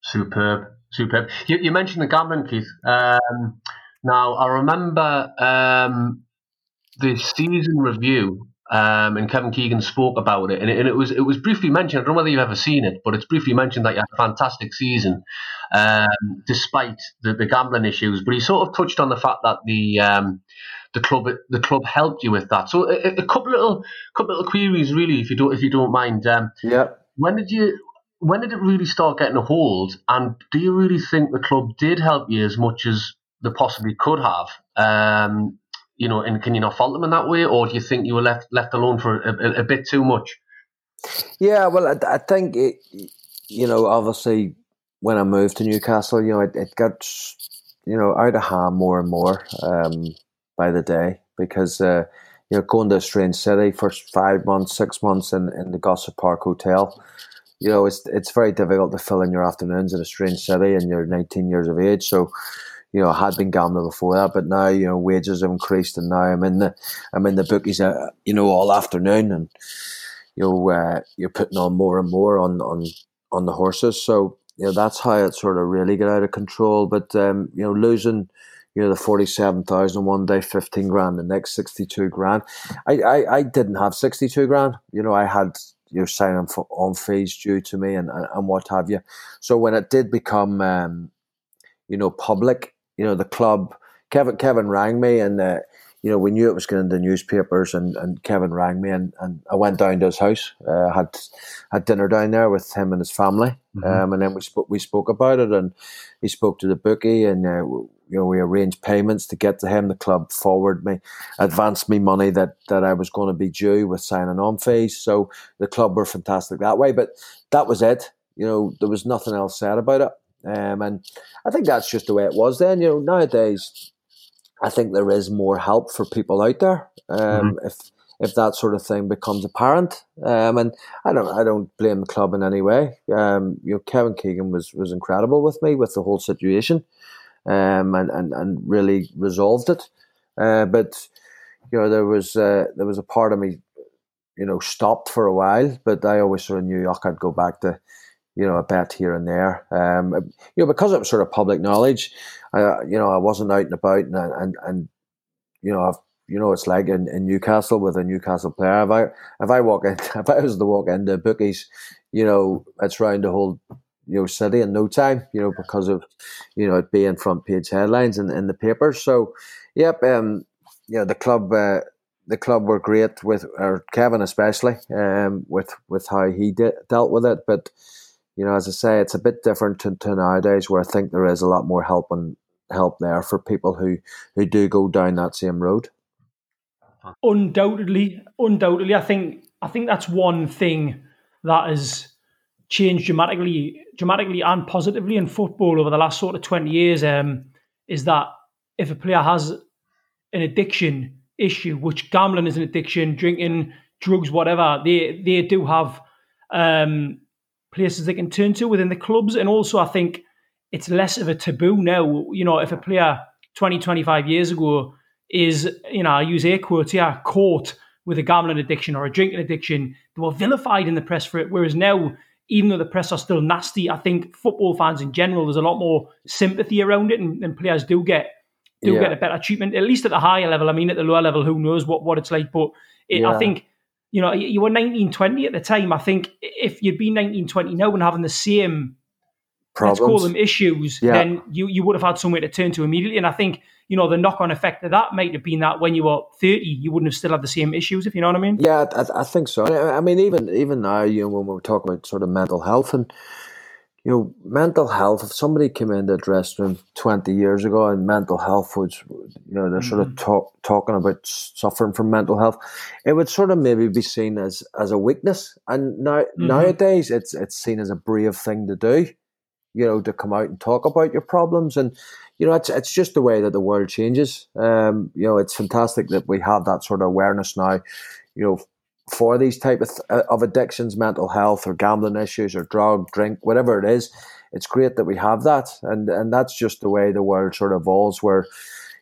Superb, superb. You, you mentioned the gambling, Keith. Um, now I remember um, the season review, um, and Kevin Keegan spoke about it, and it, and it, was it was briefly mentioned. I don't know whether you've ever seen it, but it's briefly mentioned that you had a fantastic season, um, despite the, the, gambling issues. But he sort of touched on the fact that the um, the club the club helped you with that. So a, a couple little couple little queries, really, if you don't if you don't mind. Um, yeah. When did you? When did it really start getting a hold? And do you really think the club did help you as much as they possibly could have? Um, you know, and can you not fault them in that way, or do you think you were left left alone for a, a, a bit too much? Yeah, well, I, I think it, you know, obviously when I moved to Newcastle, you know, it, it got you know out of hand more and more um, by the day because uh, you know going to a strange city for five months, six months in, in the Gosforth Park Hotel. You know, it's it's very difficult to fill in your afternoons in a strange city, and you're 19 years of age. So, you know, I had been gambling before that, but now you know wages have increased, and now I'm in the I'm in the bookies, uh, you know, all afternoon, and you know uh, you're putting on more and more on on on the horses. So you know that's how it sort of really got out of control. But um, you know, losing you know the forty seven thousand one day, fifteen grand, the next sixty two grand. I, I I didn't have sixty two grand. You know, I had your signing for on fees due to me and, and, and what have you. So when it did become, um, you know, public, you know, the club. Kevin Kevin rang me, and uh, you know, we knew it was going to the newspapers, and, and Kevin rang me, and, and I went down to his house. Uh, had had dinner down there with him and his family, mm-hmm. um, and then we spoke we spoke about it, and he spoke to the bookie, and uh, you know, we arranged payments to get to him. The club forward me, advanced me money that that I was going to be due with signing on fees. So the club were fantastic that way, but that was it. You know, there was nothing else said about it. Um, and I think that's just the way it was then. You know, nowadays, I think there is more help for people out there. Um, mm-hmm. If if that sort of thing becomes apparent, um, and I don't I don't blame the club in any way. Um, you know, Kevin Keegan was was incredible with me with the whole situation, um, and and and really resolved it. Uh, but you know, there was uh, there was a part of me, you know, stopped for a while. But I always sort of knew oh, I'd go back to you know, a bet here and there. Um, you know, because it was sort of public knowledge, I, you know, I wasn't out and about and, and, and you know, I've, you know, it's like in, in Newcastle with a Newcastle player. If I, if I walk in, if I was to walk into bookies, you know, it's round the whole, you know, city in no time, you know, because of, you know, it being front page headlines in, in the papers. So, yep, um, you know, the club, uh, the club were great with, or Kevin especially, um, with, with how he de- dealt with it. But, you know, as I say, it's a bit different to, to nowadays where I think there is a lot more help and help there for people who, who do go down that same road. Undoubtedly, undoubtedly, I think I think that's one thing that has changed dramatically, dramatically and positively in football over the last sort of twenty years. Um, is that if a player has an addiction issue, which gambling is an addiction, drinking, drugs, whatever, they they do have um, places they can turn to within the clubs. And also, I think it's less of a taboo now. You know, if a player 20, 25 years ago is, you know, I use air quotes here, caught with a gambling addiction or a drinking addiction, they were vilified in the press for it. Whereas now, even though the press are still nasty, I think football fans in general, there's a lot more sympathy around it, and, and players do get do yeah. get a better treatment, at least at the higher level. I mean, at the lower level, who knows what, what it's like? But it, yeah. I think you know, you were 1920 at the time. I think if you'd been 1920 now and having the same, Problems. let's call them issues, yeah. then you, you would have had somewhere to turn to immediately. And I think, you know, the knock on effect of that might have been that when you were 30, you wouldn't have still had the same issues, if you know what I mean. Yeah, I, I think so. I mean, even even now, you know, when we're talking about sort of mental health and, you know, mental health, if somebody came into the dressing room 20 years ago and mental health was, you know, they're mm-hmm. sort of mm-hmm. talk, talking about suffering from mental health, it would sort of maybe be seen as, as a weakness. And now, mm-hmm. nowadays, it's, it's seen as a brave thing to do, you know, to come out and talk about your problems. And, you know, it's, it's just the way that the world changes. Um, you know, it's fantastic that we have that sort of awareness now, you know, for these type of, uh, of addictions, mental health or gambling issues or drug, drink, whatever it is, it's great that we have that. And, and that's just the way the world sort of evolves where,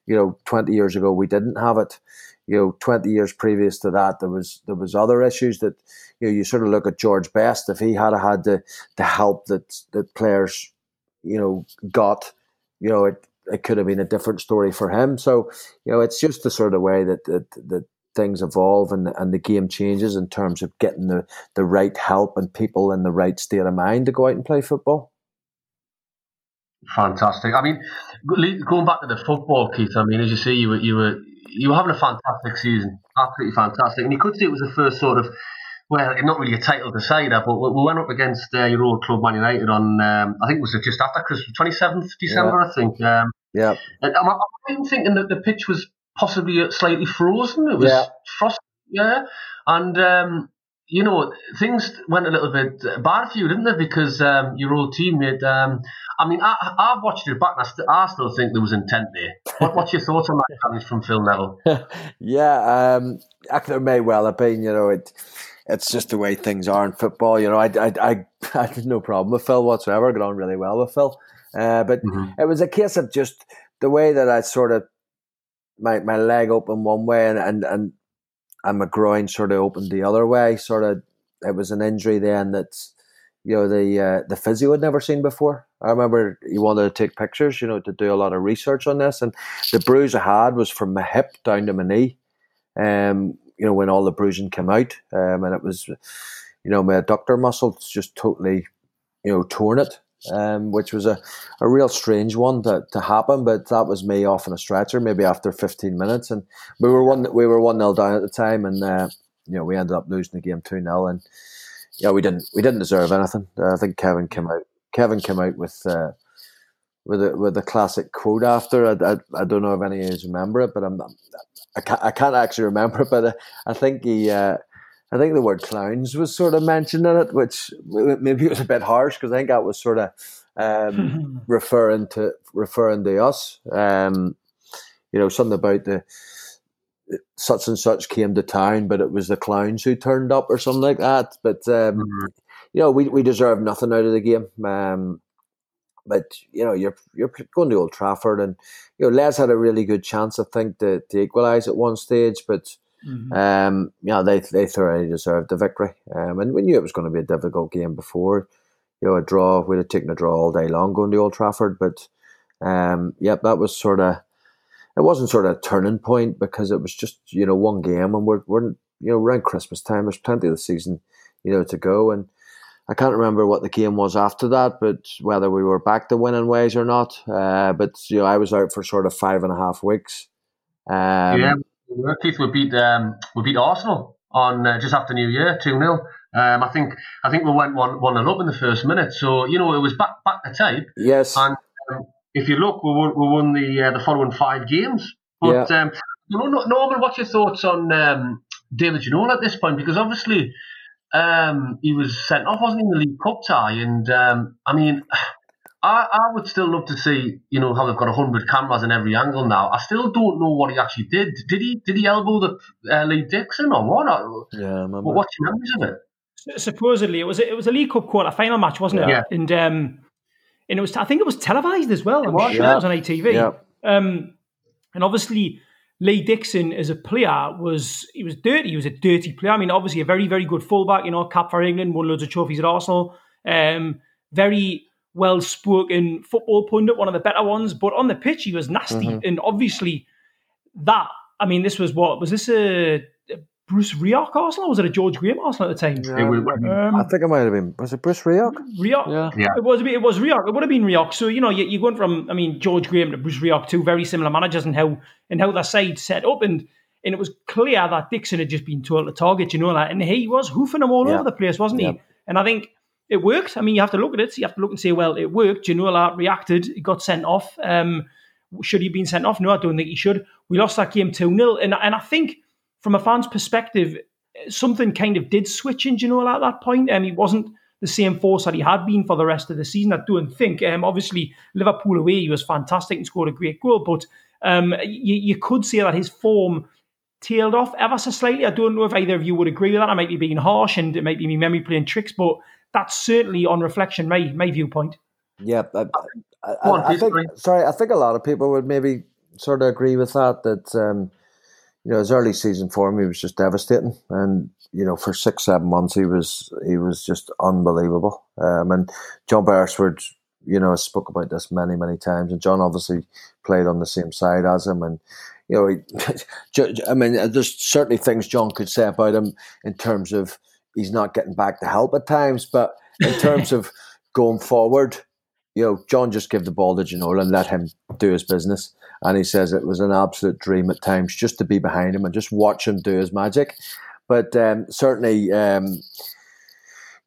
you know, 20 years ago, we didn't have it. You know, 20 years previous to that, there was, there was other issues that, you know, you sort of look at George Best, if he had had the, the help that, that players, you know, got, you know, it, it could have been a different story for him. So, you know, it's just the sort of way that, that, that things evolve and, and the game changes in terms of getting the, the right help and people in the right state of mind to go out and play football. Fantastic. I mean, going back to the football, Keith. I mean, as you see, you were you were you were having a fantastic season, absolutely fantastic. And you could see it was the first sort of well, not really a title to say that, but we went up against uh, your old club, Man United, on um, I think it was just after Christmas, twenty seventh December, yeah. I think. Um, yeah. And I'm, I'm thinking that the pitch was possibly slightly frozen. It was yeah. frost, yeah, and um, you know things went a little bit bad for you, didn't they? Because um, your old teammate. Um, I mean, I, have watched it back, and I, st- I, still think there was intent there. What, what's your thoughts on that challenge from Phil Neville? yeah, um, there may well have been. You know, it. It's just the way things are in football. You know, I, I, I, I had no problem with Phil whatsoever. I got on really well with Phil. Uh, but mm-hmm. it was a case of just the way that I sort of my, my leg open one way and, and, and, and my groin sort of opened the other way. Sort of, it was an injury then that's, you know, the uh, the physio had never seen before. I remember he wanted to take pictures, you know, to do a lot of research on this. And the bruise I had was from my hip down to my knee. Um, you know, when all the bruising came out, um, and it was, you know, my adductor muscle just totally, you know, torn it um, which was a, a real strange one to, to happen. But that was me off on a stretcher, maybe after 15 minutes, and we were one we were one 0 down at the time, and uh, you know we ended up losing the game two 0 and yeah, we didn't we didn't deserve anything. Uh, I think Kevin came out Kevin came out with. Uh, with a with a classic quote after I, I, I don't know if any of you remember it, but I'm I can't, I can't actually remember it, but I, I think he uh, I think the word clowns was sort of mentioned in it, which maybe it was a bit harsh because I think that was sort of um, referring to referring to us. Um, you know, something about the such and such came to town, but it was the clowns who turned up or something like that. But um, mm-hmm. you know, we we deserve nothing out of the game. Um, but you know, you're you're going to Old Trafford, and you know, Les had a really good chance, I think, to, to equalise at one stage, but Mm-hmm. Um, yeah, they they thoroughly deserved the victory, um, and we knew it was going to be a difficult game before. You know, a draw we'd have taken a draw all day long going to Old Trafford, but um, yep, that was sort of it wasn't sort of a turning point because it was just you know one game, and we're we're you know around Christmas time. There's plenty of the season you know to go, and I can't remember what the game was after that, but whether we were back to winning ways or not. Uh, but you know, I was out for sort of five and a half weeks. Um, yeah, Keith, we beat um, we beat Arsenal on uh, just after New Year, two 0 um, I think I think we went one one and up in the first minute. So you know it was back back to type. Yes. And um, if you look, we won, we won the uh, the following five games. But yeah. um, you know, Norman, what's your thoughts on um, David Ginola at this point? Because obviously um, he was sent off, wasn't he, in the League Cup tie? And um, I mean, I, I would still love to see, you know, how they've got hundred cameras in every angle now. I still don't know what he actually did. Did he did he elbow the uh, Lee Dixon or what? Yeah, what's your memories of it? Supposedly, it was a, it was a League Cup quarter final match, wasn't it? Yeah. And um, and it was I think it was televised as well. I'm sure yeah. it was on ATV. Yeah. Um, and obviously. Lee Dixon as a player was he was dirty. He was a dirty player. I mean, obviously a very very good fullback. You know, cap for England, won loads of trophies at Arsenal. Um, very well spoken football pundit, one of the better ones. But on the pitch, he was nasty. Mm-hmm. And obviously, that, I mean, this was what? Was this a, Bruce Rioch Arsenal? Or was it a George Graham Arsenal at the time? Yeah, um, I think it might have been. Was it Bruce Rioch? Rioch. Yeah. yeah. It was. It was Rioch. It would have been Rioch. So you know, you, are going from, I mean, George Graham to Bruce Rioch, two very similar managers, and how and how their side set up, and and it was clear that Dixon had just been told to target, you know that, and he was hoofing them all yeah. over the place, wasn't he? And I think it worked. I mean, you have to look at it. You have to look and say, well, it worked. Ginola reacted. He got sent off. Um, should he have been sent off? No, I don't think he should. We lost that game 2 0. And, and I think from a fan's perspective, something kind of did switch in Ginola at that point. Um, he wasn't the same force that he had been for the rest of the season. I don't think. Um, obviously, Liverpool away, he was fantastic and scored a great goal. But um, you, you could say that his form tailed off ever so slightly. I don't know if either of you would agree with that. I might be being harsh and it might be me memory playing tricks, but that's certainly on reflection my my viewpoint. Yeah, I, I, I, I think. Sorry, I think a lot of people would maybe sort of agree with that. That um, you know his early season form he was just devastating, and you know for six seven months he was he was just unbelievable. Um, and John Beresford, you know, spoke about this many many times, and John obviously played on the same side as him, and you know, he, I mean, there's certainly things John could say about him in terms of he's not getting back to help at times. But in terms of going forward, you know, John just gave the ball to Ginola and let him do his business. And he says it was an absolute dream at times just to be behind him and just watch him do his magic. But um, certainly, um,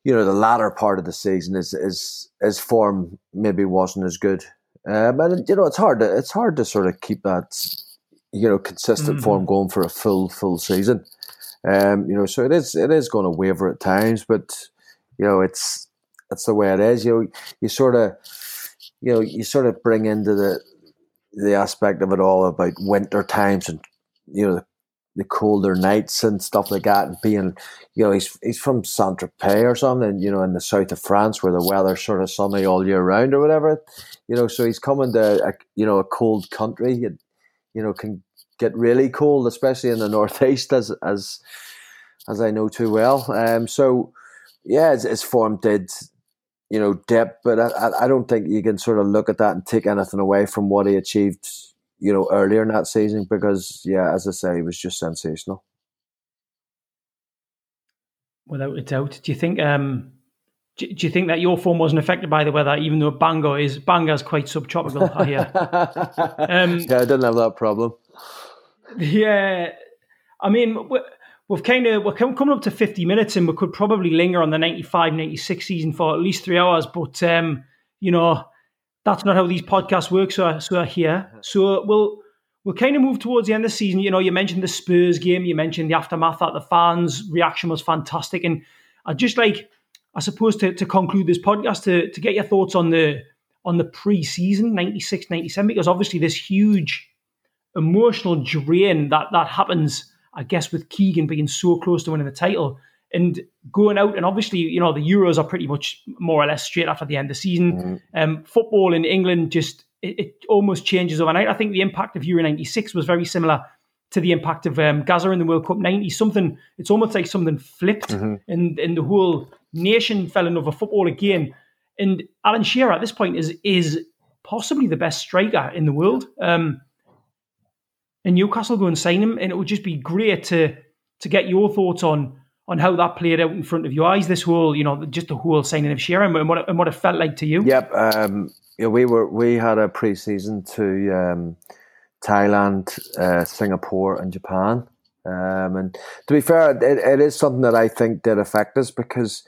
you know, the latter part of the season is is his form maybe wasn't as good. Um, and you know, it's hard to it's hard to sort of keep that you know consistent mm-hmm. form going for a full full season. Um, you know, so it is it is going to waver at times, but you know, it's it's the way it is. You know, you sort of you know you sort of bring into the the aspect of it all about winter times and you know the, the colder nights and stuff like that, and being you know he's he's from Saint Tropez or something, you know, in the south of France where the weather's sort of sunny all year round or whatever. You know, so he's coming to a, you know a cold country. It, you know, can get really cold, especially in the northeast, as as as I know too well. Um, so yeah, his, his form did you know dip, but I, I don't think you can sort of look at that and take anything away from what he achieved, you know, earlier in that season because yeah, as I say, he was just sensational. Without a doubt, do you think? Um, do, do you think that your form wasn't affected by the weather, even though Bangor is Bangor's quite subtropical? I hear. um, yeah, I didn't have that problem. Yeah, I mean, we've kind of we're coming up to 50 minutes and we could probably linger on the 95 96 season for at least three hours but um, you know that's not how these podcasts work so, so here so we'll we'll kind of move towards the end of the season. You know, you mentioned the Spurs game, you mentioned the aftermath that the fans' reaction was fantastic. And I just like, I suppose, to, to conclude this podcast, to, to get your thoughts on the on the pre-season 96 97 because obviously this huge emotional drain that that happens i guess with keegan being so close to winning the title and going out and obviously you know the euros are pretty much more or less straight after the end of the season mm-hmm. um, football in england just it, it, almost changes overnight i think the impact of euro 96 was very similar to the impact of um, Gazza in the world cup 90 something it's almost like something flipped mm-hmm. and, and the whole nation fell in love with football again and Alan Shearer at this point is is possibly the best striker in the world. Um, and Newcastle go and sign him, and it would just be great to to get your thoughts on on how that played out in front of your eyes. This whole, you know, just the whole signing of Shearer and what it, and what it felt like to you. Yep, um, yeah, we were we had a preseason to um, Thailand, uh, Singapore, and Japan. Um, and to be fair, it, it is something that I think did affect us because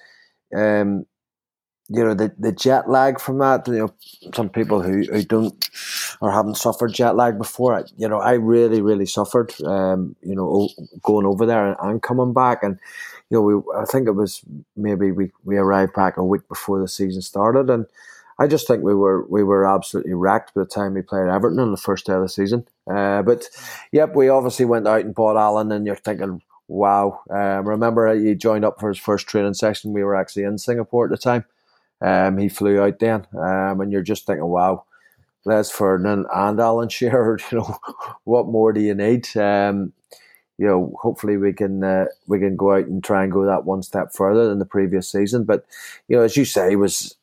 um, you know the, the jet lag from that. You know, some people who, who don't or haven't suffered jet lag before. You know, I really really suffered. Um, you know, going over there and, and coming back, and you know, we I think it was maybe we we arrived back a week before the season started, and I just think we were we were absolutely wrecked by the time we played Everton on the first day of the season. Uh, but yep, we obviously went out and bought Alan, and you're thinking. Wow! Um, remember, he joined up for his first training session. We were actually in Singapore at the time, um, he flew out then, um, and you're just thinking, wow, Les Ferdinand and Alan Shearer, you know, what more do you need? Um, you know, hopefully we can uh, we can go out and try and go that one step further than the previous season. But you know, as you say, he was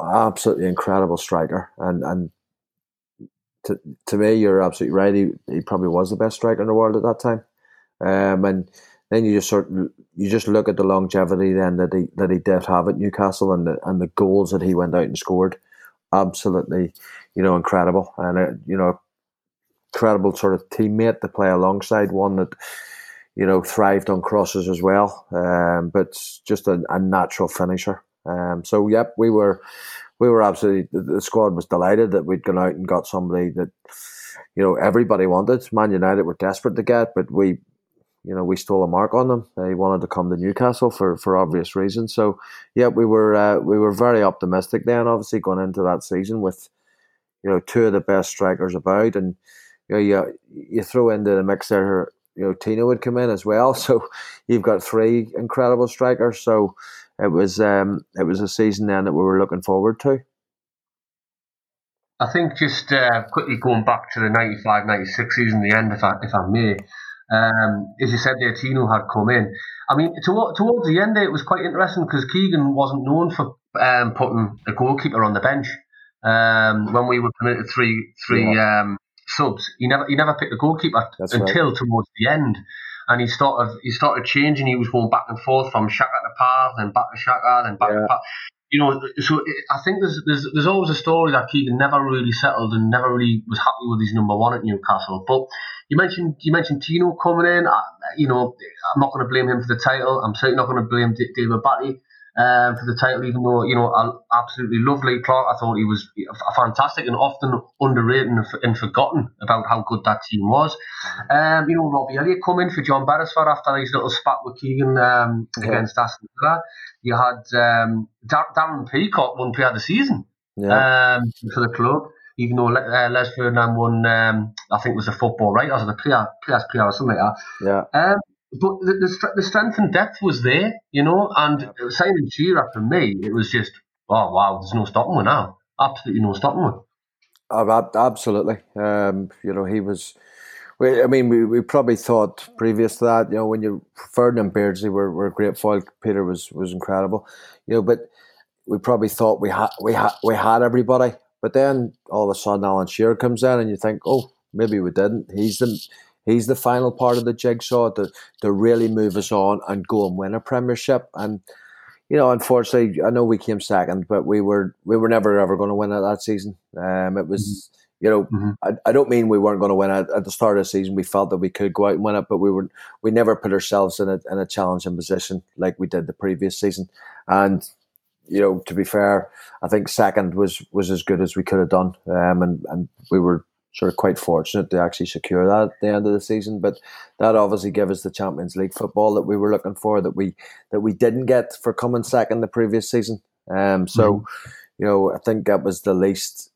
absolutely incredible striker, and and to to me, you're absolutely right. He he probably was the best striker in the world at that time, um, and then you just sort of, you just look at the longevity then that he that he did have at Newcastle and the and the goals that he went out and scored, absolutely, you know, incredible and uh, you know, incredible sort of teammate to play alongside, one that you know thrived on crosses as well, um, but just a, a natural finisher. Um, so yep, we were we were absolutely the squad was delighted that we'd gone out and got somebody that you know everybody wanted. Man United were desperate to get, but we you know, we stole a mark on them. They wanted to come to Newcastle for, for obvious reasons. So, yeah, we were uh, we were very optimistic then. Obviously, going into that season with you know two of the best strikers about, and you know you you throw into the mix there. You know, Tino would come in as well. So you've got three incredible strikers. So it was um, it was a season then that we were looking forward to. I think just uh, quickly going back to the 95-96 season, the end, if I if I may. Um, as you said there, Tino had come in. I mean, to, towards the end, it was quite interesting because Keegan wasn't known for um, putting a goalkeeper on the bench. Um, when we were committed three three yeah. um, subs, he never he never picked a goalkeeper That's until right. towards the end, and he started he started changing. He was going back and forth from Shaka to Pav, then back to Shaka, then back yeah. to Pav. You know, so it, I think there's, there's there's always a story that Keegan never really settled and never really was happy with his number one at Newcastle, but you mentioned you mentioned Tino coming in. I, you know, I'm not going to blame him for the title. I'm certainly not going to blame David Batty um, for the title, even though you know I absolutely love Lee Clark. I thought he was fantastic and often underrated and, and forgotten about how good that team was. Um, you know, Robbie Elliott coming for John Beresford after his little spat with Keegan um, yeah. against Aston Villa. You had um, Darren Peacock won Player of the Season yeah. um, for the club even though uh, Les Ferdinand won, um, I think it was the football writers or the player, players player or something like that. Yeah. Um, but the, the, the, strength and depth was there, you know, and yeah. signing Shearer for me, it was just, oh wow, there's no stopping with now. Absolutely no stopping with. Oh, absolutely. Um, you know, he was. We, I mean, we, we probably thought previous to that, you know, when you Ferdinand Beardsley were, were great foil, Peter was was incredible, you know, but we probably thought we had we had we had everybody. But then all of a sudden, Alan Shearer comes in, and you think, oh, maybe we didn't. He's the he's the final part of the jigsaw to to really move us on and go and win a Premiership. And you know, unfortunately, I know we came second, but we were we were never ever going to win it that season. Um, it was. Mm-hmm. You know, mm-hmm. I, I don't mean we weren't going to win it at the start of the season. We felt that we could go out and win it, but we were we never put ourselves in a in a challenging position like we did the previous season. And you know, to be fair, I think second was was as good as we could have done, um, and and we were sort of quite fortunate to actually secure that at the end of the season. But that obviously gave us the Champions League football that we were looking for that we that we didn't get for coming second the previous season. Um, so, mm-hmm. you know, I think that was the least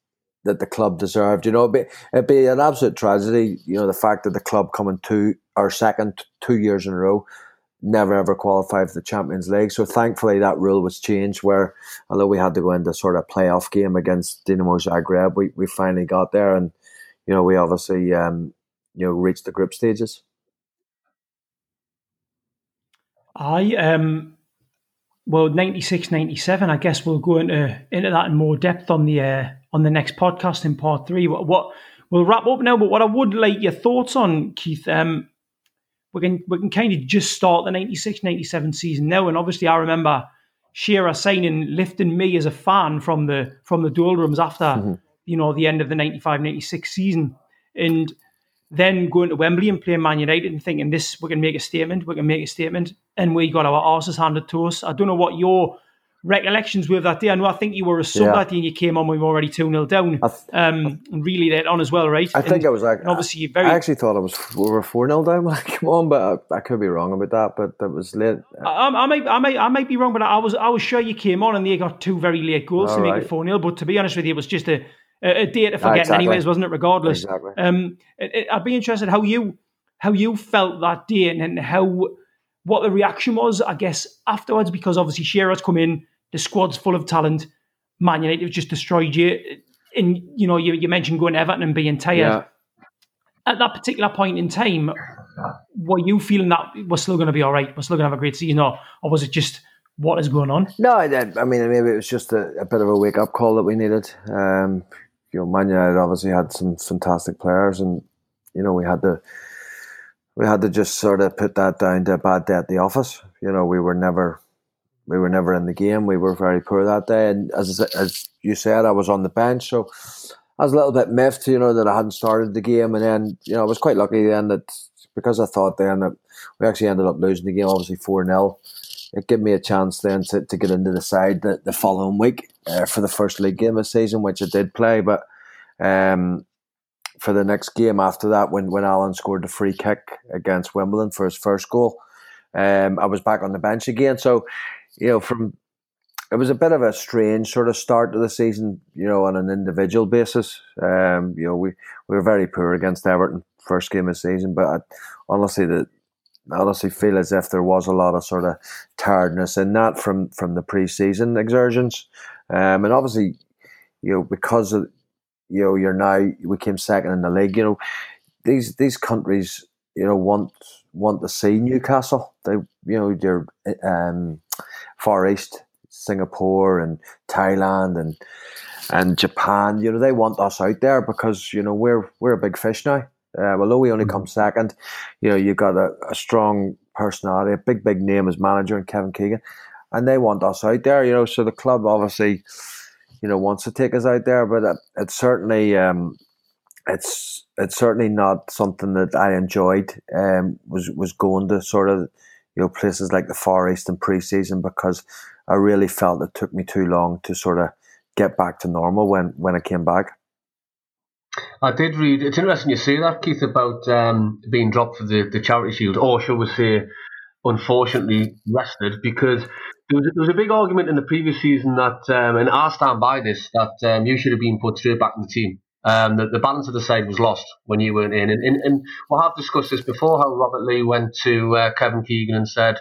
that the club deserved. You know, it'd be, it'd be an absolute tragedy. You know, the fact that the club coming two or second two years in a row never ever qualified for the Champions League. So thankfully that rule was changed where although we had to go into sort of playoff game against Dinamo Zagreb, we, we finally got there and you know we obviously um, you know reached the group stages. I um well 96 97 I guess we'll go into into that in more depth on the uh, on the next podcast in part 3 what, what we'll wrap up now but what I would like your thoughts on Keith um we can we can kind of just start the 96 97 season now and obviously I remember Shearer signing lifting me as a fan from the from the doldrums after mm-hmm. You know the end of the 95 96 season and then going to Wembley and playing Man United and thinking this we can make a statement we can make a statement and we got our asses handed to us I don't know what your recollections with that day. I know I think you were a sub yeah. that day and you came on when we were already 2 0 down. Th- um, and really let on as well, right? I and, think I was like, obviously very. I actually thought I was we were 4 0 down when I came on, but I, I, could be wrong about that. But that was late. I, I, might, I, might, I might be wrong, but I was, I was sure you came on and they got two very late goals All to right. make it 4 0. But to be honest with you, it was just a, a, a day to forget, exactly. anyways, wasn't it? Regardless. Exactly. Um, it, it, I'd be interested how you how you felt that day and, and how what the reaction was, I guess, afterwards, because obviously Shearer's come in the squad's full of talent. Man United have just destroyed you. And you know, you, you mentioned going to Everton and being tired. Yeah. At that particular point in time, were you feeling that we're still going to be all right? We're still going to have a great season, or, or was it just what is going on? No, I, I mean, maybe it was just a, a, bit of a wake up call that we needed. Um, you know, Man United obviously had some fantastic players, and you know, we had to we had to just sort of put that down to a bad day at the office. You know, we were never we were never in the game. We were very poor that day, and as as you said, I was on the bench, so I was a little bit miffed, you know, that I hadn't started the game. And then, you know, I was quite lucky then that because I thought then that we actually ended up losing the game, obviously four 0 It gave me a chance then to, to get into the side the, the following week uh, for the first league game of the season, which I did play, but. Um, for the next game after that, when, when Alan scored the free kick against Wimbledon for his first goal, um, I was back on the bench again. So you know, from it was a bit of a strange sort of start to the season, you know, on an individual basis. Um, you know, we, we were very poor against Everton first game of the season, but I, honestly, the I honestly feel as if there was a lot of sort of tiredness in that from from the pre-season exertions, um, and obviously, you know, because of you know you're now we came second in the league. You know, these these countries, you know, want want to see Newcastle. They, you know, they're um, Far East, Singapore and Thailand and and Japan, you know, they want us out there because you know we're we're a big fish now. Uh, although we only come mm-hmm. second, you know, you got a, a strong personality, a big big name as manager, and Kevin Keegan, and they want us out there. You know, so the club obviously, you know, wants to take us out there, but it, it's certainly um, it's it's certainly not something that I enjoyed. Um, was was going to sort of you know, places like the Far East in pre-season because I really felt it took me too long to sort of get back to normal when, when I came back. I did read. It's interesting you say that, Keith, about um, being dropped for the, the charity shield, or shall we say, unfortunately rested, because there was, a, there was a big argument in the previous season that, um, and I stand by this, that um, you should have been put straight back in the team. Um, the, the, balance of the side was lost when you weren't in. And, and, and we'll have discussed this before how Robert Lee went to uh, Kevin Keegan and said,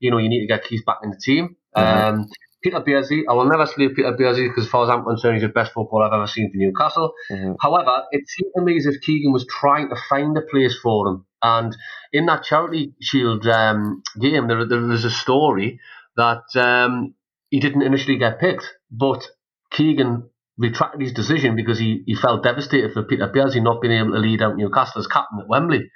you know, you need to get Keith back in the team. Mm-hmm. Um, Peter Beardsley, I will never sleep Peter Beardsley because, as far as I'm concerned, he's the best footballer I've ever seen for Newcastle. Mm-hmm. However, it seemed to me as if Keegan was trying to find a place for him. And in that Charity Shield um, game, there, there was a story that um, he didn't initially get picked, but Keegan retracted his decision because he, he felt devastated for Peter Beardsley not being able to lead out Newcastle as captain at Wembley.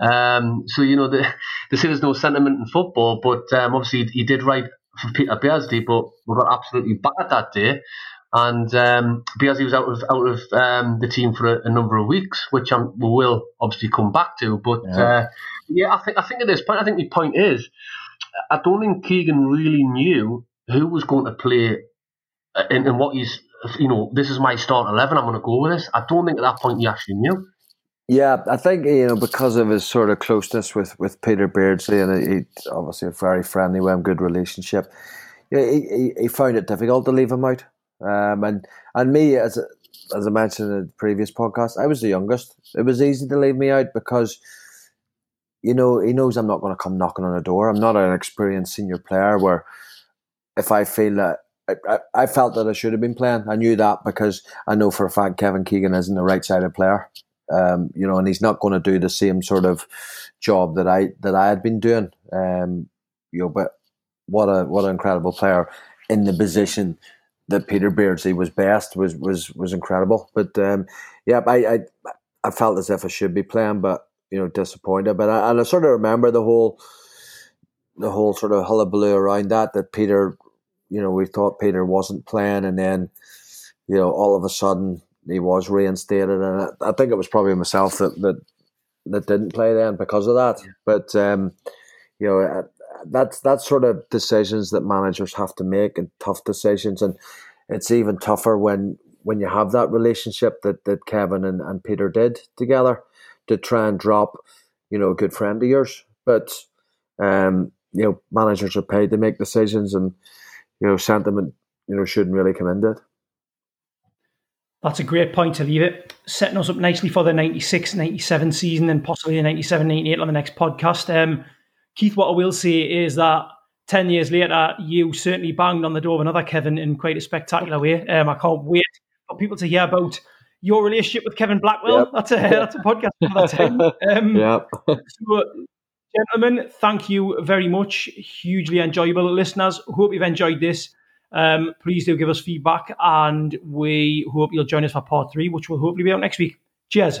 Um, so, you know, the, they say there's no sentiment in football, but um, obviously he, he, did right for Peter Beardsley, but we got absolutely battered that day. And um, Beardsley was out of out of um, the team for a, a, number of weeks, which I'm, we will obviously come back to. But yeah. Uh, yeah, I think I think at this point, I think the point is, I don't think Keegan really knew who was going to play and, and what he's, you know, this is my start eleven. I'm going to go with this. I don't think at that point he actually knew. Yeah, I think you know because of his sort of closeness with, with Peter Beardsley and he obviously a very friendly him, good relationship. Yeah, he, he, he found it difficult to leave him out. Um, and and me as as I mentioned in the previous podcast, I was the youngest. It was easy to leave me out because you know he knows I'm not going to come knocking on the door. I'm not an experienced senior player where if I feel that I, I, felt that I should have been playing. I knew that because I know for a fact Kevin Keegan isn't the right sided player. Um, you know, and he's not going to do the same sort of job that I that I had been doing. Um, you know, but what a what an incredible player in the position that Peter Beardsley was best was was was incredible. But um, yeah, I, I I felt as if I should be playing, but you know, disappointed. But I, and I sort of remember the whole the whole sort of hullabaloo around that that Peter, you know, we thought Peter wasn't playing, and then you know, all of a sudden he was reinstated, and I, I think it was probably myself that that that didn't play then because of that. But um, you know, that's that's sort of decisions that managers have to make and tough decisions and it's even tougher when when you have that relationship that, that Kevin and, and Peter did together to try and drop, you know, a good friend of yours. But um, you know, managers are paid to make decisions and you know, sentiment, you know, shouldn't really come into it. That's a great point to leave it. Setting us up nicely for the 96 97 season and possibly the 97 98 on the next podcast. Um, Keith, what I will say is that 10 years later, you certainly banged on the door of another Kevin in quite a spectacular way. Um, I can't wait for people to hear about your relationship with Kevin Blackwell. Yep. That's a that's a podcast for that time. Um, yep. so, gentlemen, thank you very much. Hugely enjoyable, listeners. Hope you've enjoyed this. Um, please do give us feedback, and we hope you'll join us for part three, which will hopefully be out next week. Cheers.